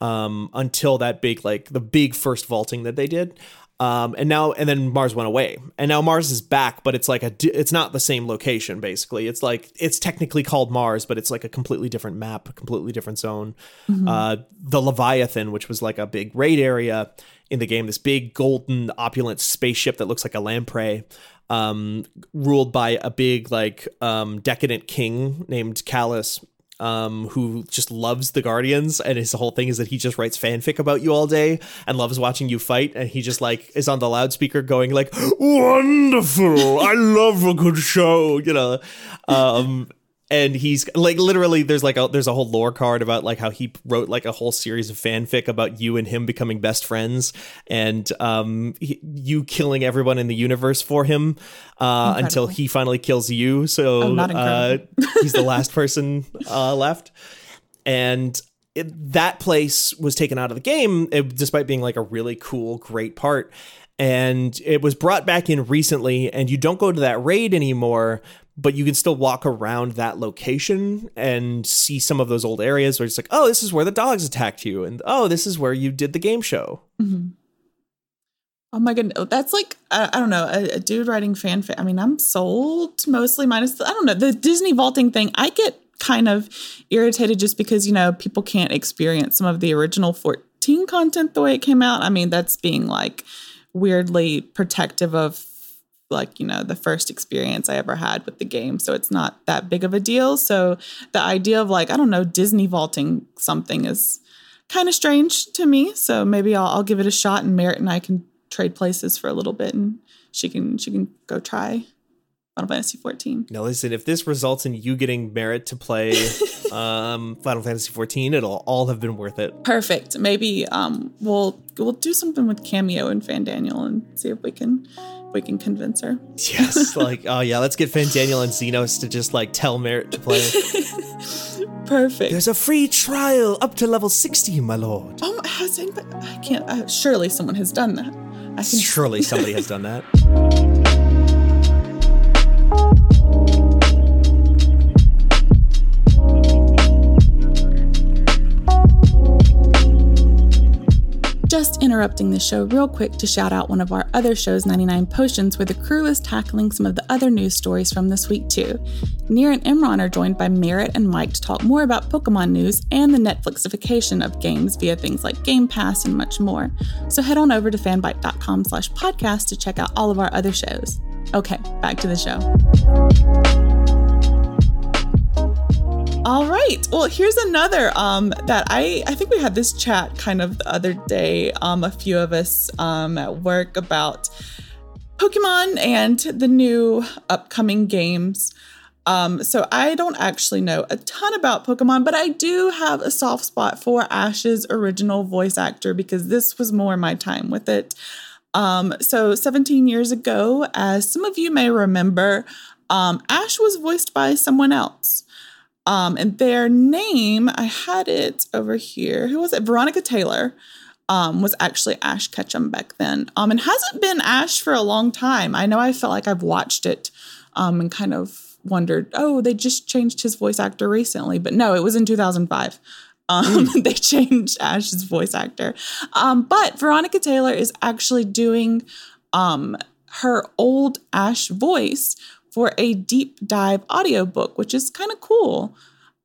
um, until that big like the big first vaulting that they did. Um, and now and then Mars went away, and now Mars is back, but it's like a it's not the same location. Basically, it's like it's technically called Mars, but it's like a completely different map, completely different zone. Mm-hmm. Uh, the Leviathan, which was like a big raid area in the game, this big golden opulent spaceship that looks like a lamprey, um, ruled by a big like um, decadent king named Calus um, who just loves the Guardians, and his whole thing is that he just writes fanfic about you all day and loves watching you fight, and he just like is on the loudspeaker going like, "Wonderful! I love a good show," you know. Um, and he's like literally there's like a there's a whole lore card about like how he wrote like a whole series of fanfic about you and him becoming best friends and um he, you killing everyone in the universe for him uh until he finally kills you. So oh, uh he's the last person uh left. And it, that place was taken out of the game it, despite being like a really cool great part. And it was brought back in recently and you don't go to that raid anymore but you can still walk around that location and see some of those old areas where it's like, oh, this is where the dogs attacked you, and oh, this is where you did the game show. Mm-hmm. Oh my goodness, that's like I, I don't know a, a, dude writing fanfic. I mean, I'm sold mostly minus the, I don't know the Disney vaulting thing. I get kind of irritated just because you know people can't experience some of the original 14 content the way it came out. I mean, that's being like weirdly protective of like, you know, the first experience I ever had with the game. So it's not that big of a deal. So the idea of like, I don't know, Disney vaulting something is kind of strange to me. So maybe I'll, I'll give it a shot and Merritt and I can trade places for a little bit and she can she can go try Final Fantasy 14. Now listen, if this results in you getting Merritt to play um, Final Fantasy 14, it'll all have been worth it. Perfect. Maybe um, we'll we'll do something with Cameo and Fandaniel and see if we can we can convince her. Yes, like oh yeah, let's get Fandaniel and Zenos to just like tell Merritt to play. Perfect. There's a free trial up to level 60, my lord. Oh, has anybody? I can't. Uh, surely someone has done that. I can. Surely somebody has done that. Just interrupting the show real quick to shout out one of our other shows, 99 Potions, where the crew is tackling some of the other news stories from this week too. Near and Imran are joined by Merritt and Mike to talk more about Pokemon news and the Netflixification of games via things like Game Pass and much more. So head on over to fanbyte.com slash podcast to check out all of our other shows. Okay, back to the show. All right. Well, here's another um, that I I think we had this chat kind of the other day. Um, a few of us um, at work about Pokemon and the new upcoming games. Um, so I don't actually know a ton about Pokemon, but I do have a soft spot for Ash's original voice actor because this was more my time with it. Um, so 17 years ago, as some of you may remember, um, Ash was voiced by someone else. Um, and their name, I had it over here. Who was it? Veronica Taylor um, was actually Ash Ketchum back then. Um, and hasn't been Ash for a long time. I know I felt like I've watched it um, and kind of wondered, oh, they just changed his voice actor recently. But no, it was in 2005. Um, mm. they changed Ash's voice actor. Um, but Veronica Taylor is actually doing um, her old Ash voice for a deep dive audiobook, which is kind of cool.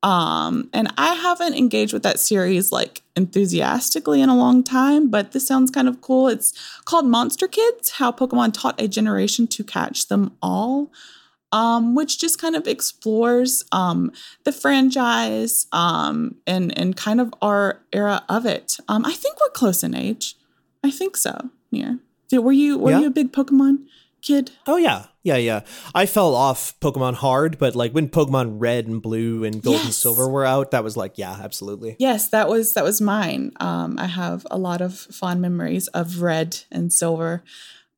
Um, and I haven't engaged with that series like enthusiastically in a long time, but this sounds kind of cool. It's called Monster Kids How Pokemon Taught a Generation to Catch Them All, um, which just kind of explores um, the franchise um, and, and kind of our era of it. Um, I think we're close in age. I think so. Yeah. Were you were yeah. you a big Pokemon kid? Oh yeah, yeah, yeah. I fell off Pokemon hard, but like when Pokemon Red and Blue and Gold yes. and Silver were out, that was like, yeah, absolutely. Yes, that was that was mine. Um, I have a lot of fond memories of Red and Silver.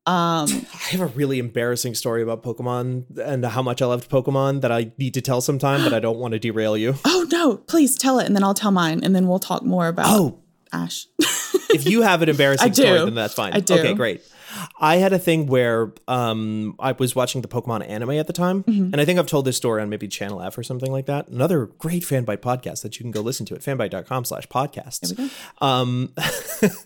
Um, I have a really embarrassing story about Pokemon and how much I loved Pokemon that I need to tell sometime, but I don't want to derail you. Oh no, please tell it, and then I'll tell mine, and then we'll talk more about. Oh, Ash. if you have an embarrassing story, then that's fine. I do. Okay, great. I had a thing where um, I was watching the Pokemon anime at the time, mm-hmm. and I think I've told this story on maybe Channel F or something like that. Another great fanbyte podcast that you can go listen to at fanbyte.com slash podcasts. Um,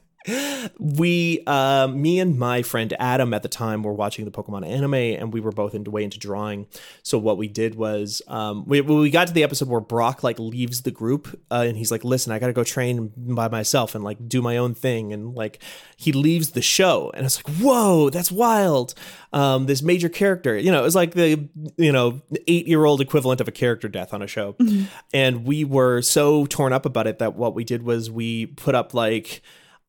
we uh, me and my friend adam at the time were watching the pokemon anime and we were both into way into drawing. So what we did was um, we, we got to the episode where brock like leaves the group uh, and he's like listen i gotta go train by myself and like do my own thing and like he leaves the show and it's like whoa that's wild. Um, this major character you know it was like the you know eight year old equivalent of a character death on a show. Mm-hmm. and we were so torn up about it that what we did was we put up like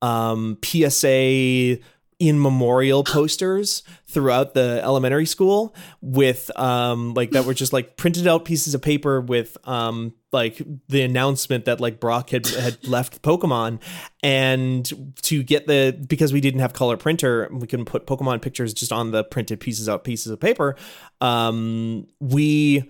um, PSA in memorial posters throughout the elementary school with um like that were just like printed out pieces of paper with um like the announcement that like Brock had had left Pokemon. And to get the because we didn't have color printer we couldn't put Pokemon pictures just on the printed pieces of pieces of paper um we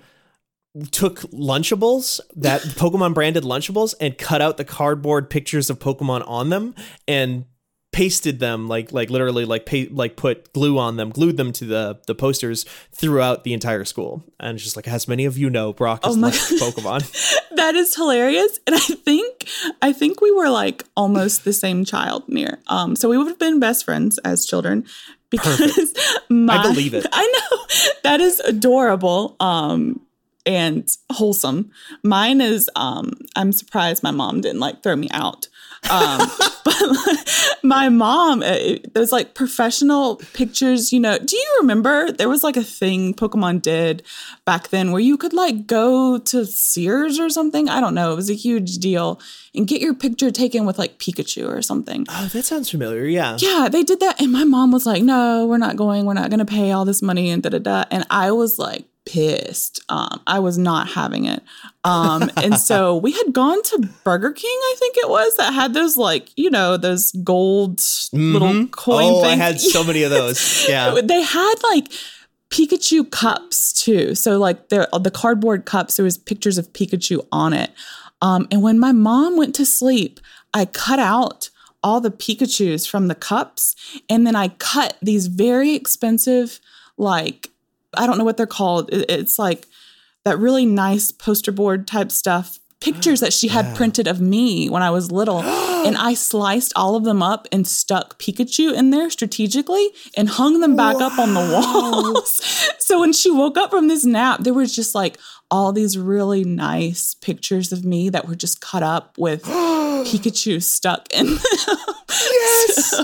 took Lunchables, that Pokemon branded Lunchables, and cut out the cardboard pictures of Pokemon on them and pasted them like like literally like pay, like put glue on them glued them to the the posters throughout the entire school. And it's just like as many of you know brock is oh like pokemon. That is hilarious. And i think i think we were like almost the same child near um so we would have been best friends as children because my, i believe it. I know. That is adorable. Um and wholesome. Mine is um I'm surprised my mom didn't like throw me out. Um, but my mom, it, there's like professional pictures. You know, do you remember there was like a thing Pokemon did back then where you could like go to Sears or something? I don't know. It was a huge deal and get your picture taken with like Pikachu or something. Oh, that sounds familiar. Yeah. Yeah, they did that. And my mom was like, no, we're not going. We're not going to pay all this money and da da da. And I was like, pissed. Um, I was not having it. Um, and so we had gone to Burger King, I think it was, that had those like, you know, those gold mm-hmm. little coin oh, things. I had so many of those. Yeah. they had like Pikachu cups too. So like the the cardboard cups, there was pictures of Pikachu on it. Um, and when my mom went to sleep, I cut out all the Pikachus from the cups, and then I cut these very expensive, like I don't know what they're called. It's like that really nice poster board type stuff. Pictures that she had printed of me when I was little. and I sliced all of them up and stuck Pikachu in there strategically and hung them back wow. up on the walls. so when she woke up from this nap, there was just like all these really nice pictures of me that were just cut up with Pikachu stuck in them. Yes, so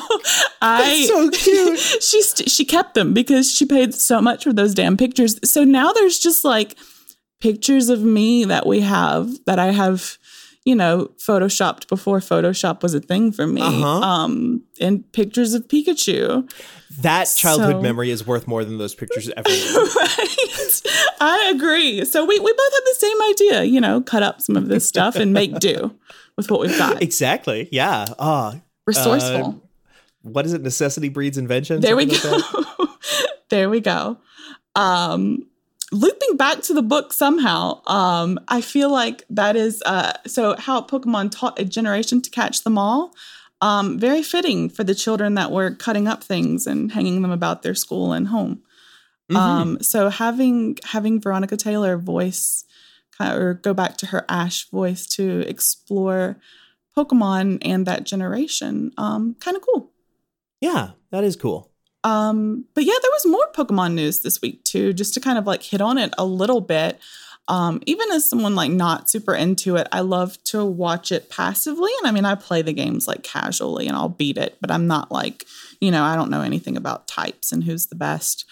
I so cute. she st- she kept them because she paid so much for those damn pictures. So now there's just like pictures of me that we have that I have you know, photoshopped before Photoshop was a thing for me. Uh-huh. Um, and pictures of Pikachu. That childhood so, memory is worth more than those pictures ever. right. I agree. So we, we both had the same idea, you know, cut up some of this stuff and make do with what we've got. Exactly. Yeah. Ah. Resourceful. Uh, what is it? Necessity breeds invention. There we go. Like there we go. Um, looping back to the book somehow um, i feel like that is uh, so how pokemon taught a generation to catch them all um, very fitting for the children that were cutting up things and hanging them about their school and home mm-hmm. um, so having having veronica taylor voice or go back to her ash voice to explore pokemon and that generation um, kind of cool yeah that is cool um, but yeah, there was more Pokemon news this week too, just to kind of like hit on it a little bit. Um, even as someone like not super into it, I love to watch it passively. And I mean, I play the games like casually and I'll beat it, but I'm not like, you know, I don't know anything about types and who's the best.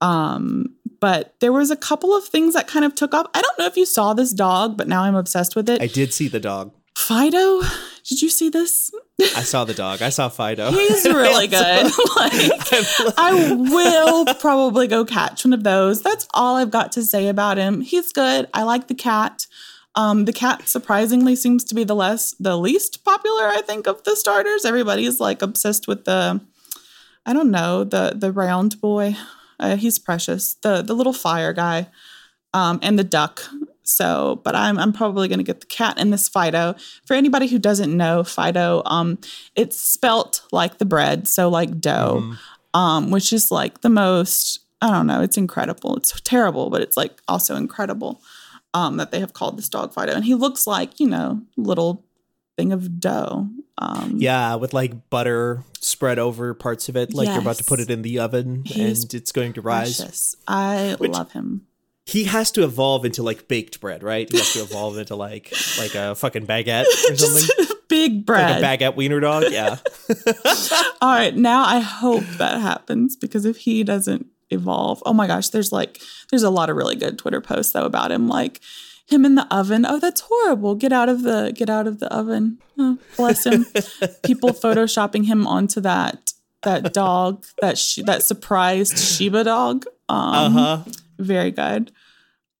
Um, but there was a couple of things that kind of took off. I don't know if you saw this dog, but now I'm obsessed with it. I did see the dog. Fidough, did you see this? I saw the dog. I saw Fidough. He's really good. like, I will probably go catch one of those. That's all I've got to say about him. He's good. I like the cat. Um, the cat surprisingly seems to be the less the least popular, I think, of the starters. Everybody's like obsessed with the I don't know, the the round boy. Uh, he's precious. The the little fire guy. Um, and the duck. So, but I'm I'm probably going to get the cat in this Fidough. For anybody who doesn't know Fidough, um, it's spelt like the bread, so like dough, mm. um, which is like the most. I don't know. It's incredible. It's terrible, but it's like also incredible um, that they have called this dog Fidough, and he looks like you know little thing of dough. Um, yeah, with like butter spread over parts of it, like yes. you're about to put it in the oven He's and it's going to rise. Precious. I Which, love him he has to evolve into like baked bread, right? He has to evolve into like like a fucking baguette or something. big bread. Like a baguette wiener dog, yeah. All right, now I hope that happens because if he doesn't evolve, oh my gosh, there's like there's a lot of really good Twitter posts though about him like him in the oven. Oh, that's horrible. Get out of the get out of the oven. Oh, bless him. People photoshopping him onto that that dog, that sh- that surprised Shiba dog. Um, uh-huh. Very good.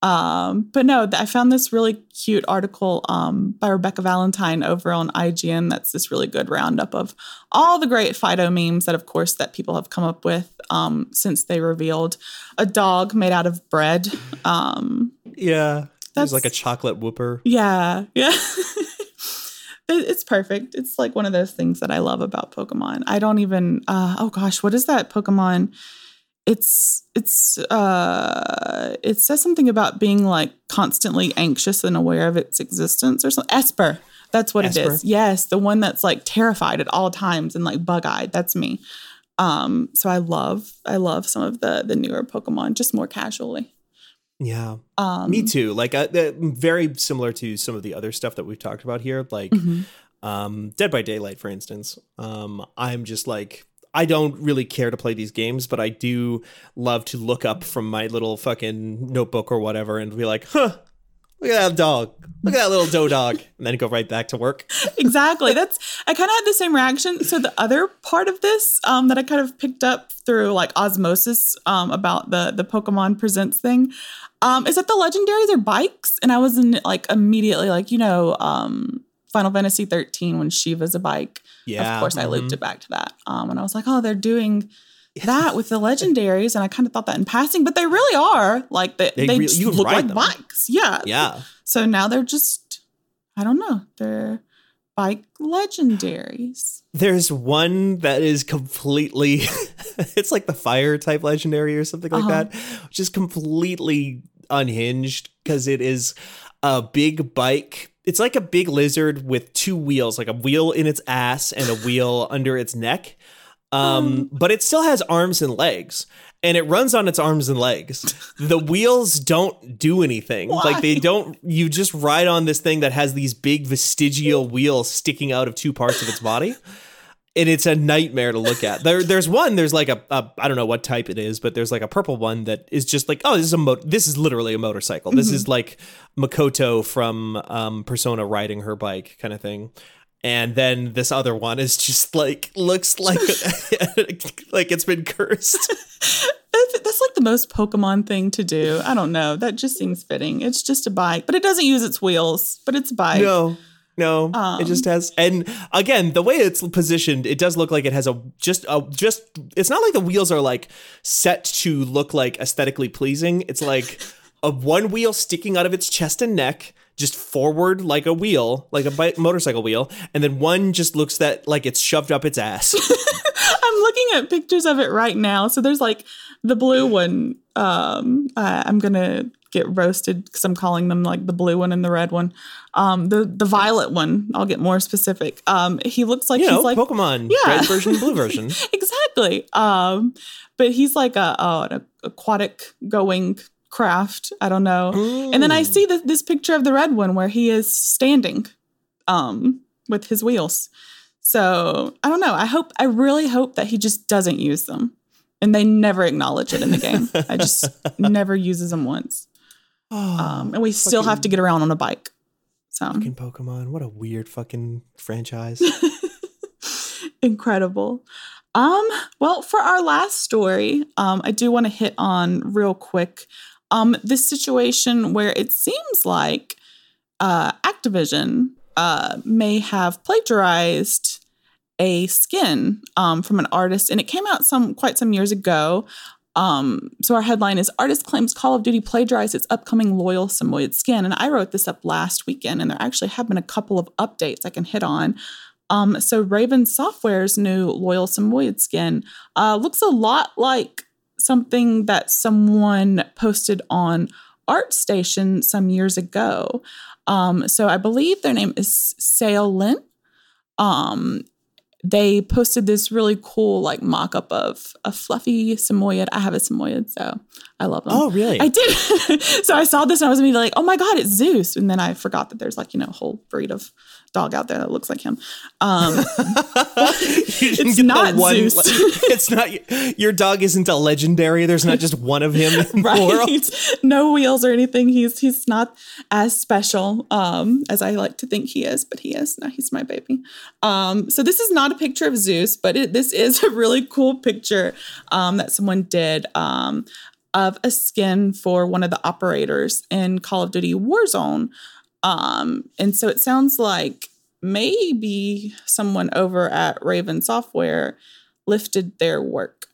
Um, but no, I found this really cute article um, by Rebecca Valentine over on IGN. That's this really good roundup of all the great Fidough memes that, of course, that people have come up with um, since they revealed a dog made out of bread. Um, yeah, that's like a chocolate whooper. Yeah, yeah. it's perfect. It's like one of those things that I love about Pokemon. I don't even. Uh, oh gosh, what is that Pokemon? It's it's uh it says something about being like constantly anxious and aware of its existence or something Espurr. That's what Espurr. it is. Yes the one that's like terrified at all times and like bug-eyed. That's me. Um so i love i love some of the the newer pokemon just more casually. Yeah. Um me too. Like uh, very similar to some of the other stuff that we've talked about here like mm-hmm. Um, Dead by Daylight, for instance. Um, I'm just like I don't really care to play these games, but I do love to look up from my little fucking notebook or whatever and be like, huh, look at that dog. Look at that little doe dog. And then go right back to work. exactly. That's I kind of had the same reaction. So the other part of this um, that I kind of picked up through like osmosis um, about the the Pokemon Presents thing um, is that the legendaries are bikes, and I was in, like immediately like you know um, Final Fantasy 13 when Shiva's a bike. Yeah. Of course, I mhm. looped it back to that. Um, and I was like, oh, they're doing that with the legendaries. And I kind of thought that in passing, but they really are. Like, they, They they, just you look like them. bikes. Yeah. Yeah. So now they're just, I don't know, they're bike legendaries. There's one that is completely it's like the fire type legendary or something like Uh-huh. that, which is completely unhinged because it is a big bike. It's like a big lizard with two wheels, like a wheel in its ass and a wheel under its neck. Um, but it still has arms and legs. And it runs on its arms and legs. The wheels don't do anything. Like they don't you just ride on this thing that has these big vestigial wheels sticking out of two parts of its body and it's a nightmare to look at. There, there's one. There's like a, a I don't know what type it is, but there's like a purple one that is just like, oh, this is a mo- this is literally a motorcycle. This is like Makoto from um, Persona riding her bike, kind of thing. And then this other one is just like looks like like it's been cursed. That's that's like the most Pokemon thing to do. I don't know. That just seems fitting. It's just a bike, but it doesn't use its wheels, but it's a bike. No. No, it just Um, has, and again, the way it's positioned, it does look like it has a just a just. It's not like the wheels are like set to look like aesthetically pleasing. It's like a one wheel sticking out of its chest and neck, just forward like a wheel, like a bike, motorcycle wheel, and then one just looks that like it's shoved up its ass. I'm looking at pictures of it right now. So there's like the blue one. Um, uh, I'm gonna get roasted because I'm calling them like the blue one and the red one. Um, the the violet one. I'll get more specific. Um, he looks like you know, he's like Pokemon Yeah. red version, blue version. exactly. Um, but he's like a, a an aquatic going craft. I don't know. And then I Mm. see this, this picture of the red one where he is standing um, with his wheels. So I don't know. I hope, I really hope that he just doesn't use them. And they never acknowledge it in the game. I just never uses them once. Um, and we still have to get around on a bike. So fucking Pokemon. What a weird fucking franchise. incredible. Um, well, for our last story, um, I do want to hit on real quick um, this situation where it seems like uh, Activision uh, may have plagiarized a skin um, from an artist, and it came out some quite some years ago. Um, so our headline is Artist claims Call of Duty plagiarized its upcoming Loyal Samoyed skin. And I wrote this up last weekend, and there actually have been a couple of updates I can hit on. Um, so Raven Software's new Loyal Samoyed skin uh, looks a lot like something that someone posted on ArtStation some years ago. Um, so I believe their name is Sale Lin. Um, they posted this really cool like mock-up of a fluffy Samoyed. I have a Samoyed, so I love them. oh, really? I did. so I saw this and I was immediately like, oh my God, it's Zeus. And then I forgot that there's like, you know, a whole breed of dog out there that looks like him. Um, It's not Zeus. it's not your dog isn't a legendary. There's not just one of him in the world. right? No wheels or anything. He's he's not as special um, as I like to think he is, but he is. No, he's my baby. Um, so this is not a picture of Zeus, but it, this is a really cool picture um, that someone did um, of a skin for one of the operators in Call of Duty Warzone. Um, and so it sounds like maybe someone over at Raven Software lifted their work.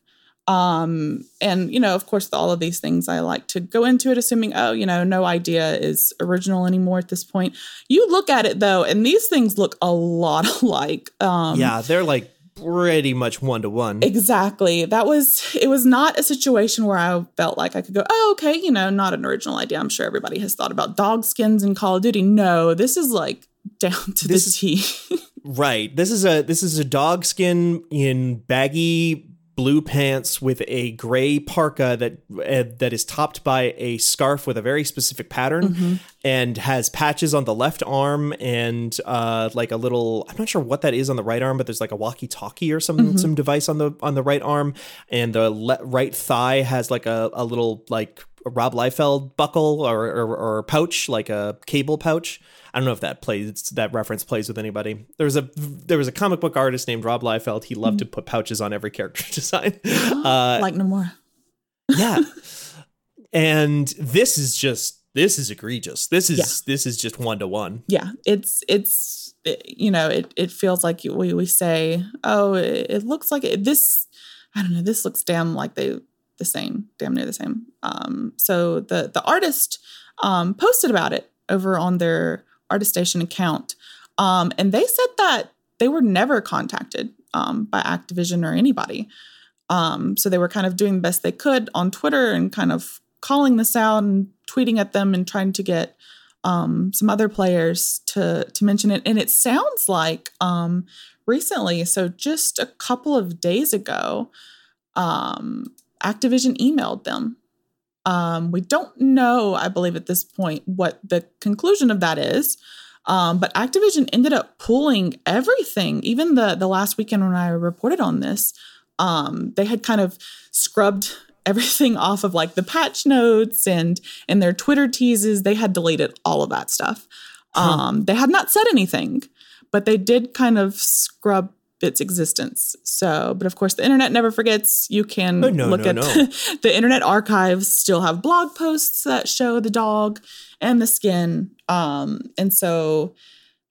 Um, and you know, of course, all of these things I like to go into it assuming, oh, you know, no idea is original anymore at this point. You look at it though, and these things look a lot alike. Um, yeah, they're like pretty much one to one. Exactly. That was it was not a situation where I felt like I could go, oh, okay, you know, not an original idea. I'm sure everybody has thought about dog skins in Call of Duty. No, this is like down to This the T. Right. This is a this is a dog skin in baggy blue pants with a gray parka that uh, that is topped by a scarf with a very specific pattern and has patches on the left arm and uh, like a little I'm not sure what that is on the right arm but there's like a walkie-talkie or some some device on the on the right arm. And the le- right thigh has like a, a little like a Rob Liefeld buckle or, or or pouch like a cable pouch. I don't know if that plays that reference plays with anybody. There was a there was a comic book artist named Rob Liefeld. He loved to put pouches on every character design. Uh, like Nomura. yeah. and this is just this is egregious. This is this is just one to one. Yeah, it's it's it- you know it it feels like we we say oh it, it looks like it, this I don't know this looks damn like they the same damn near the same. Um, so the the artist um, posted about it over on their artist station account, um, and they said that they were never contacted um, by Activision or anybody. Um, so they were kind of doing the best they could on Twitter and kind of calling this out and tweeting at them and trying to get um, some other players to to mention it. And it sounds like um, recently, so just a couple of days ago, um, Activision emailed them. Um, we don't know, I believe, at this point, what the conclusion of that is. Um, but Activision ended up pulling everything. Even the the last weekend when I reported on this, um, they had kind of scrubbed everything off of like the patch notes and and their Twitter teases. They had deleted all of that stuff. Um, they had not said anything, but they did kind of scrub its existence. So, but of course, the internet never forgets. You can Oh, no, look no, at no. The, the internet archives still have blog posts that show the dog and the skin. Um, and so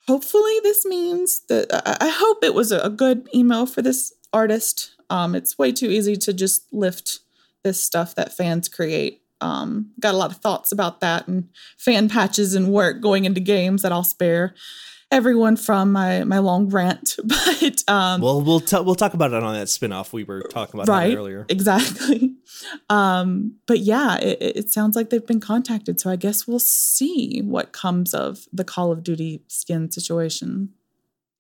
hopefully this means that I, I hope it was a, a good email for this artist. Um, it's way too easy to just lift this stuff that fans create. Um, got a lot of thoughts about that and fan patches and work going into games that I'll spare everyone from my my long rant. But um, Well, we'll t- we'll talk about it on that spin-off we were talking about right earlier. exactly um but yeah it, it sounds like they've been contacted so i guess we'll see what comes of the call of duty skin situation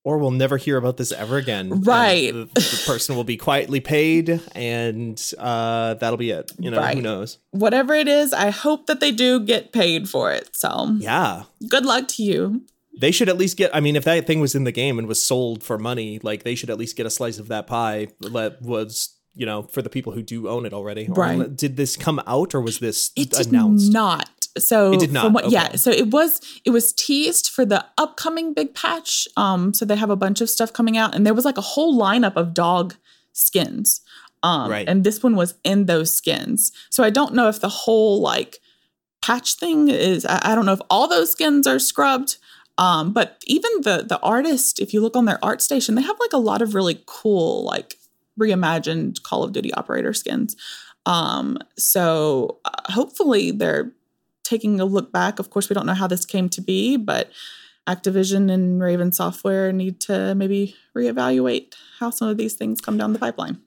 Or we'll never hear about this ever again. Right. The, the person will be quietly paid, and uh, that'll be it. You know, who knows? whatever it is i hope that they do get paid for it so Yeah. good luck to you They should at least get. I mean, if that thing was in the game and was sold for money, like they should at least get a slice of that pie. That was, you know, for the people who do own it already. Right. did this come out, or was this it did announced? not so It did not, from what, yeah so it was it was teased for the upcoming big patch um so they have a bunch of stuff coming out and there was like a whole lineup of dog skins um Right. and this one was in those skins so i don't know if the whole like patch thing is i, I don't know if all those skins are scrubbed um but even the the artist if you look on their ArtStation they have like a lot of really cool like reimagined call of duty operator skins. Um so uh, hopefully they're taking a look back. Of course we don't know how this came to be but activision and raven software need to maybe reevaluate how some of these things come down the pipeline.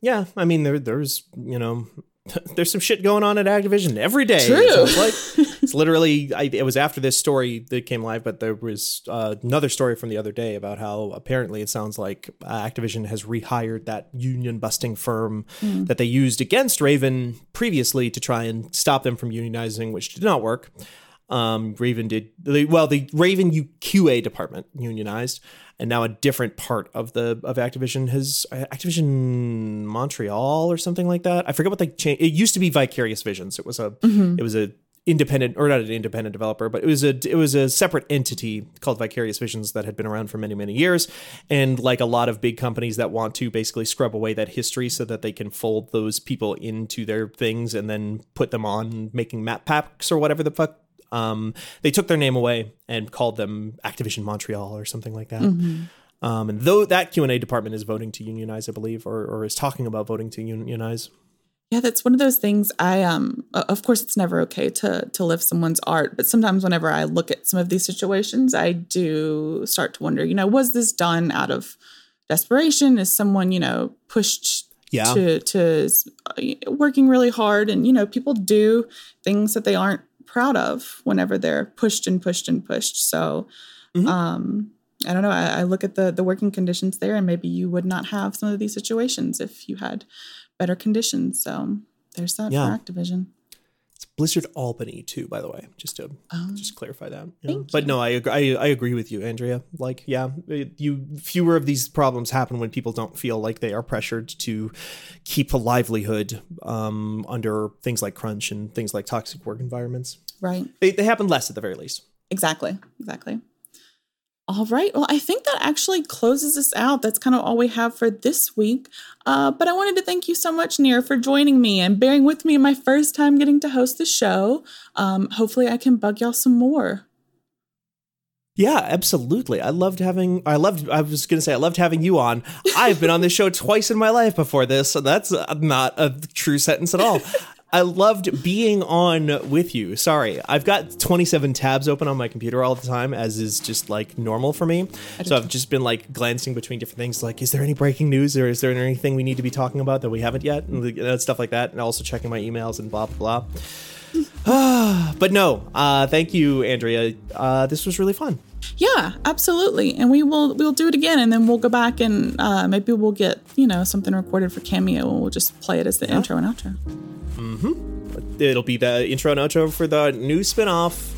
Yeah, I mean, there, there's, you know, there's some shit going on at Activision every day. True. sounds like it's literally. I, it was after this story that came live, but there was uh, another story from the other day about how apparently it sounds like uh, Activision has rehired that union busting firm that they used against Raven previously to try and stop them from unionizing, which did not work. Um, Raven did the well. The Raven QA department unionized, and now a different part of the of Activision has uh, Activision Montreal or something like that. I forget what they changed. It used to be Vicarious Visions. It was a it was a independent or not an independent developer, but it was a it was a separate entity called Vicarious Visions that had been around for many many years. And like a lot of big companies that want to basically scrub away that history so that they can fold those people into their things and then put them on making map packs or whatever the fuck um, they took their name away and called them Activision Montreal or something like that. Um, and though that Q and A department is voting to unionize, I believe, or, or is talking about voting to unionize. Yeah, that's one of those things. I um, of course, it's never okay to to lift someone's art, but sometimes whenever I look at some of these situations, I do start to wonder. You know, was this done out of desperation? Is someone you know pushed Yeah. to to uh, working really hard? And you know, people do things that they aren't proud of whenever they're pushed and pushed and pushed. So, Mhm. um, I don't know. I, I look at the the working conditions there, and maybe you would not have some of these situations if you had better conditions. So there's that Yeah. for Activision. It's Blizzard Albany too, by the way, just to Oh. just clarify that. Yeah. Thank But no, I, ag- I I agree with you, Andrea. Like, yeah, you fewer of these problems happen when people don't feel like they are pressured to keep a livelihood um, under things like crunch and things like toxic work environments. Right. They, they happen less at the very least. Exactly. Exactly. All right. Well, I think that actually closes us out. That's kind of all we have for this week. Uh, but I wanted to thank you so much, Neer, for joining me and bearing with me my first time getting to host the show. Um, hopefully, I can bug y'all some more. Yeah, absolutely. I loved having. I loved. I was going to say I loved having you on. I've been on this show twice in my life before this, so that's not a true sentence at all. I loved being on with you. Sorry, I've got 27 tabs open on my computer all the time, as is just like normal for me. So I've just been like glancing between different things, like is there any breaking news or is there anything we need to be talking about that we haven't yet, and stuff like that, and also checking my emails and blah blah blah. but no, uh, thank you, Andrea. Uh, this was really fun. Yeah, absolutely. And we will we'll do it again, and then we'll go back and uh, maybe we'll get you know something recorded for Cameo, and we'll just play it as the intro and outro. Mm-hmm. It'll be the intro and outro for the new spin-off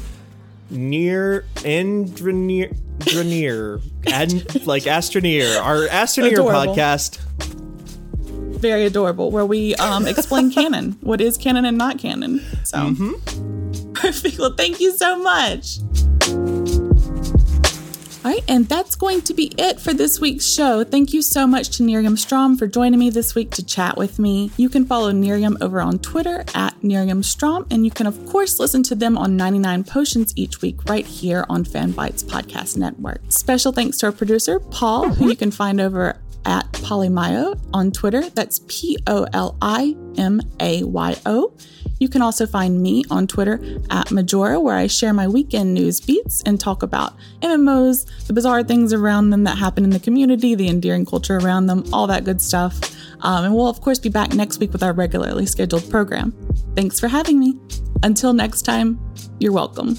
near Andronier Dronier and like Astroneer, our Astroneer Adorable. podcast. Very adorable, where we um, explain canon, what is canon and not canon. So Mm-hmm. perfect. Well, thank you so much. Right, and that's going to be it for this week's show. Thank you so much to Nerium Strom for joining me this week to chat with me. You can follow Nerium over on Twitter at Nerium Strom, and you can, of course, listen to them on 99 Potions each week right here on Fanbyte's Podcast Network. Special thanks to our producer, Paul, who you can find over at Polimayo on Twitter. That's P O L I M A Y O. You can also find me on Twitter at Majora, where I share my weekend news beats and talk about MMOs, the bizarre things around them that happen in the community, the endearing culture around them, all that good stuff. Um, and we'll, of course, be back next week with our regularly scheduled program. Thanks for having me. Until next time, you're welcome.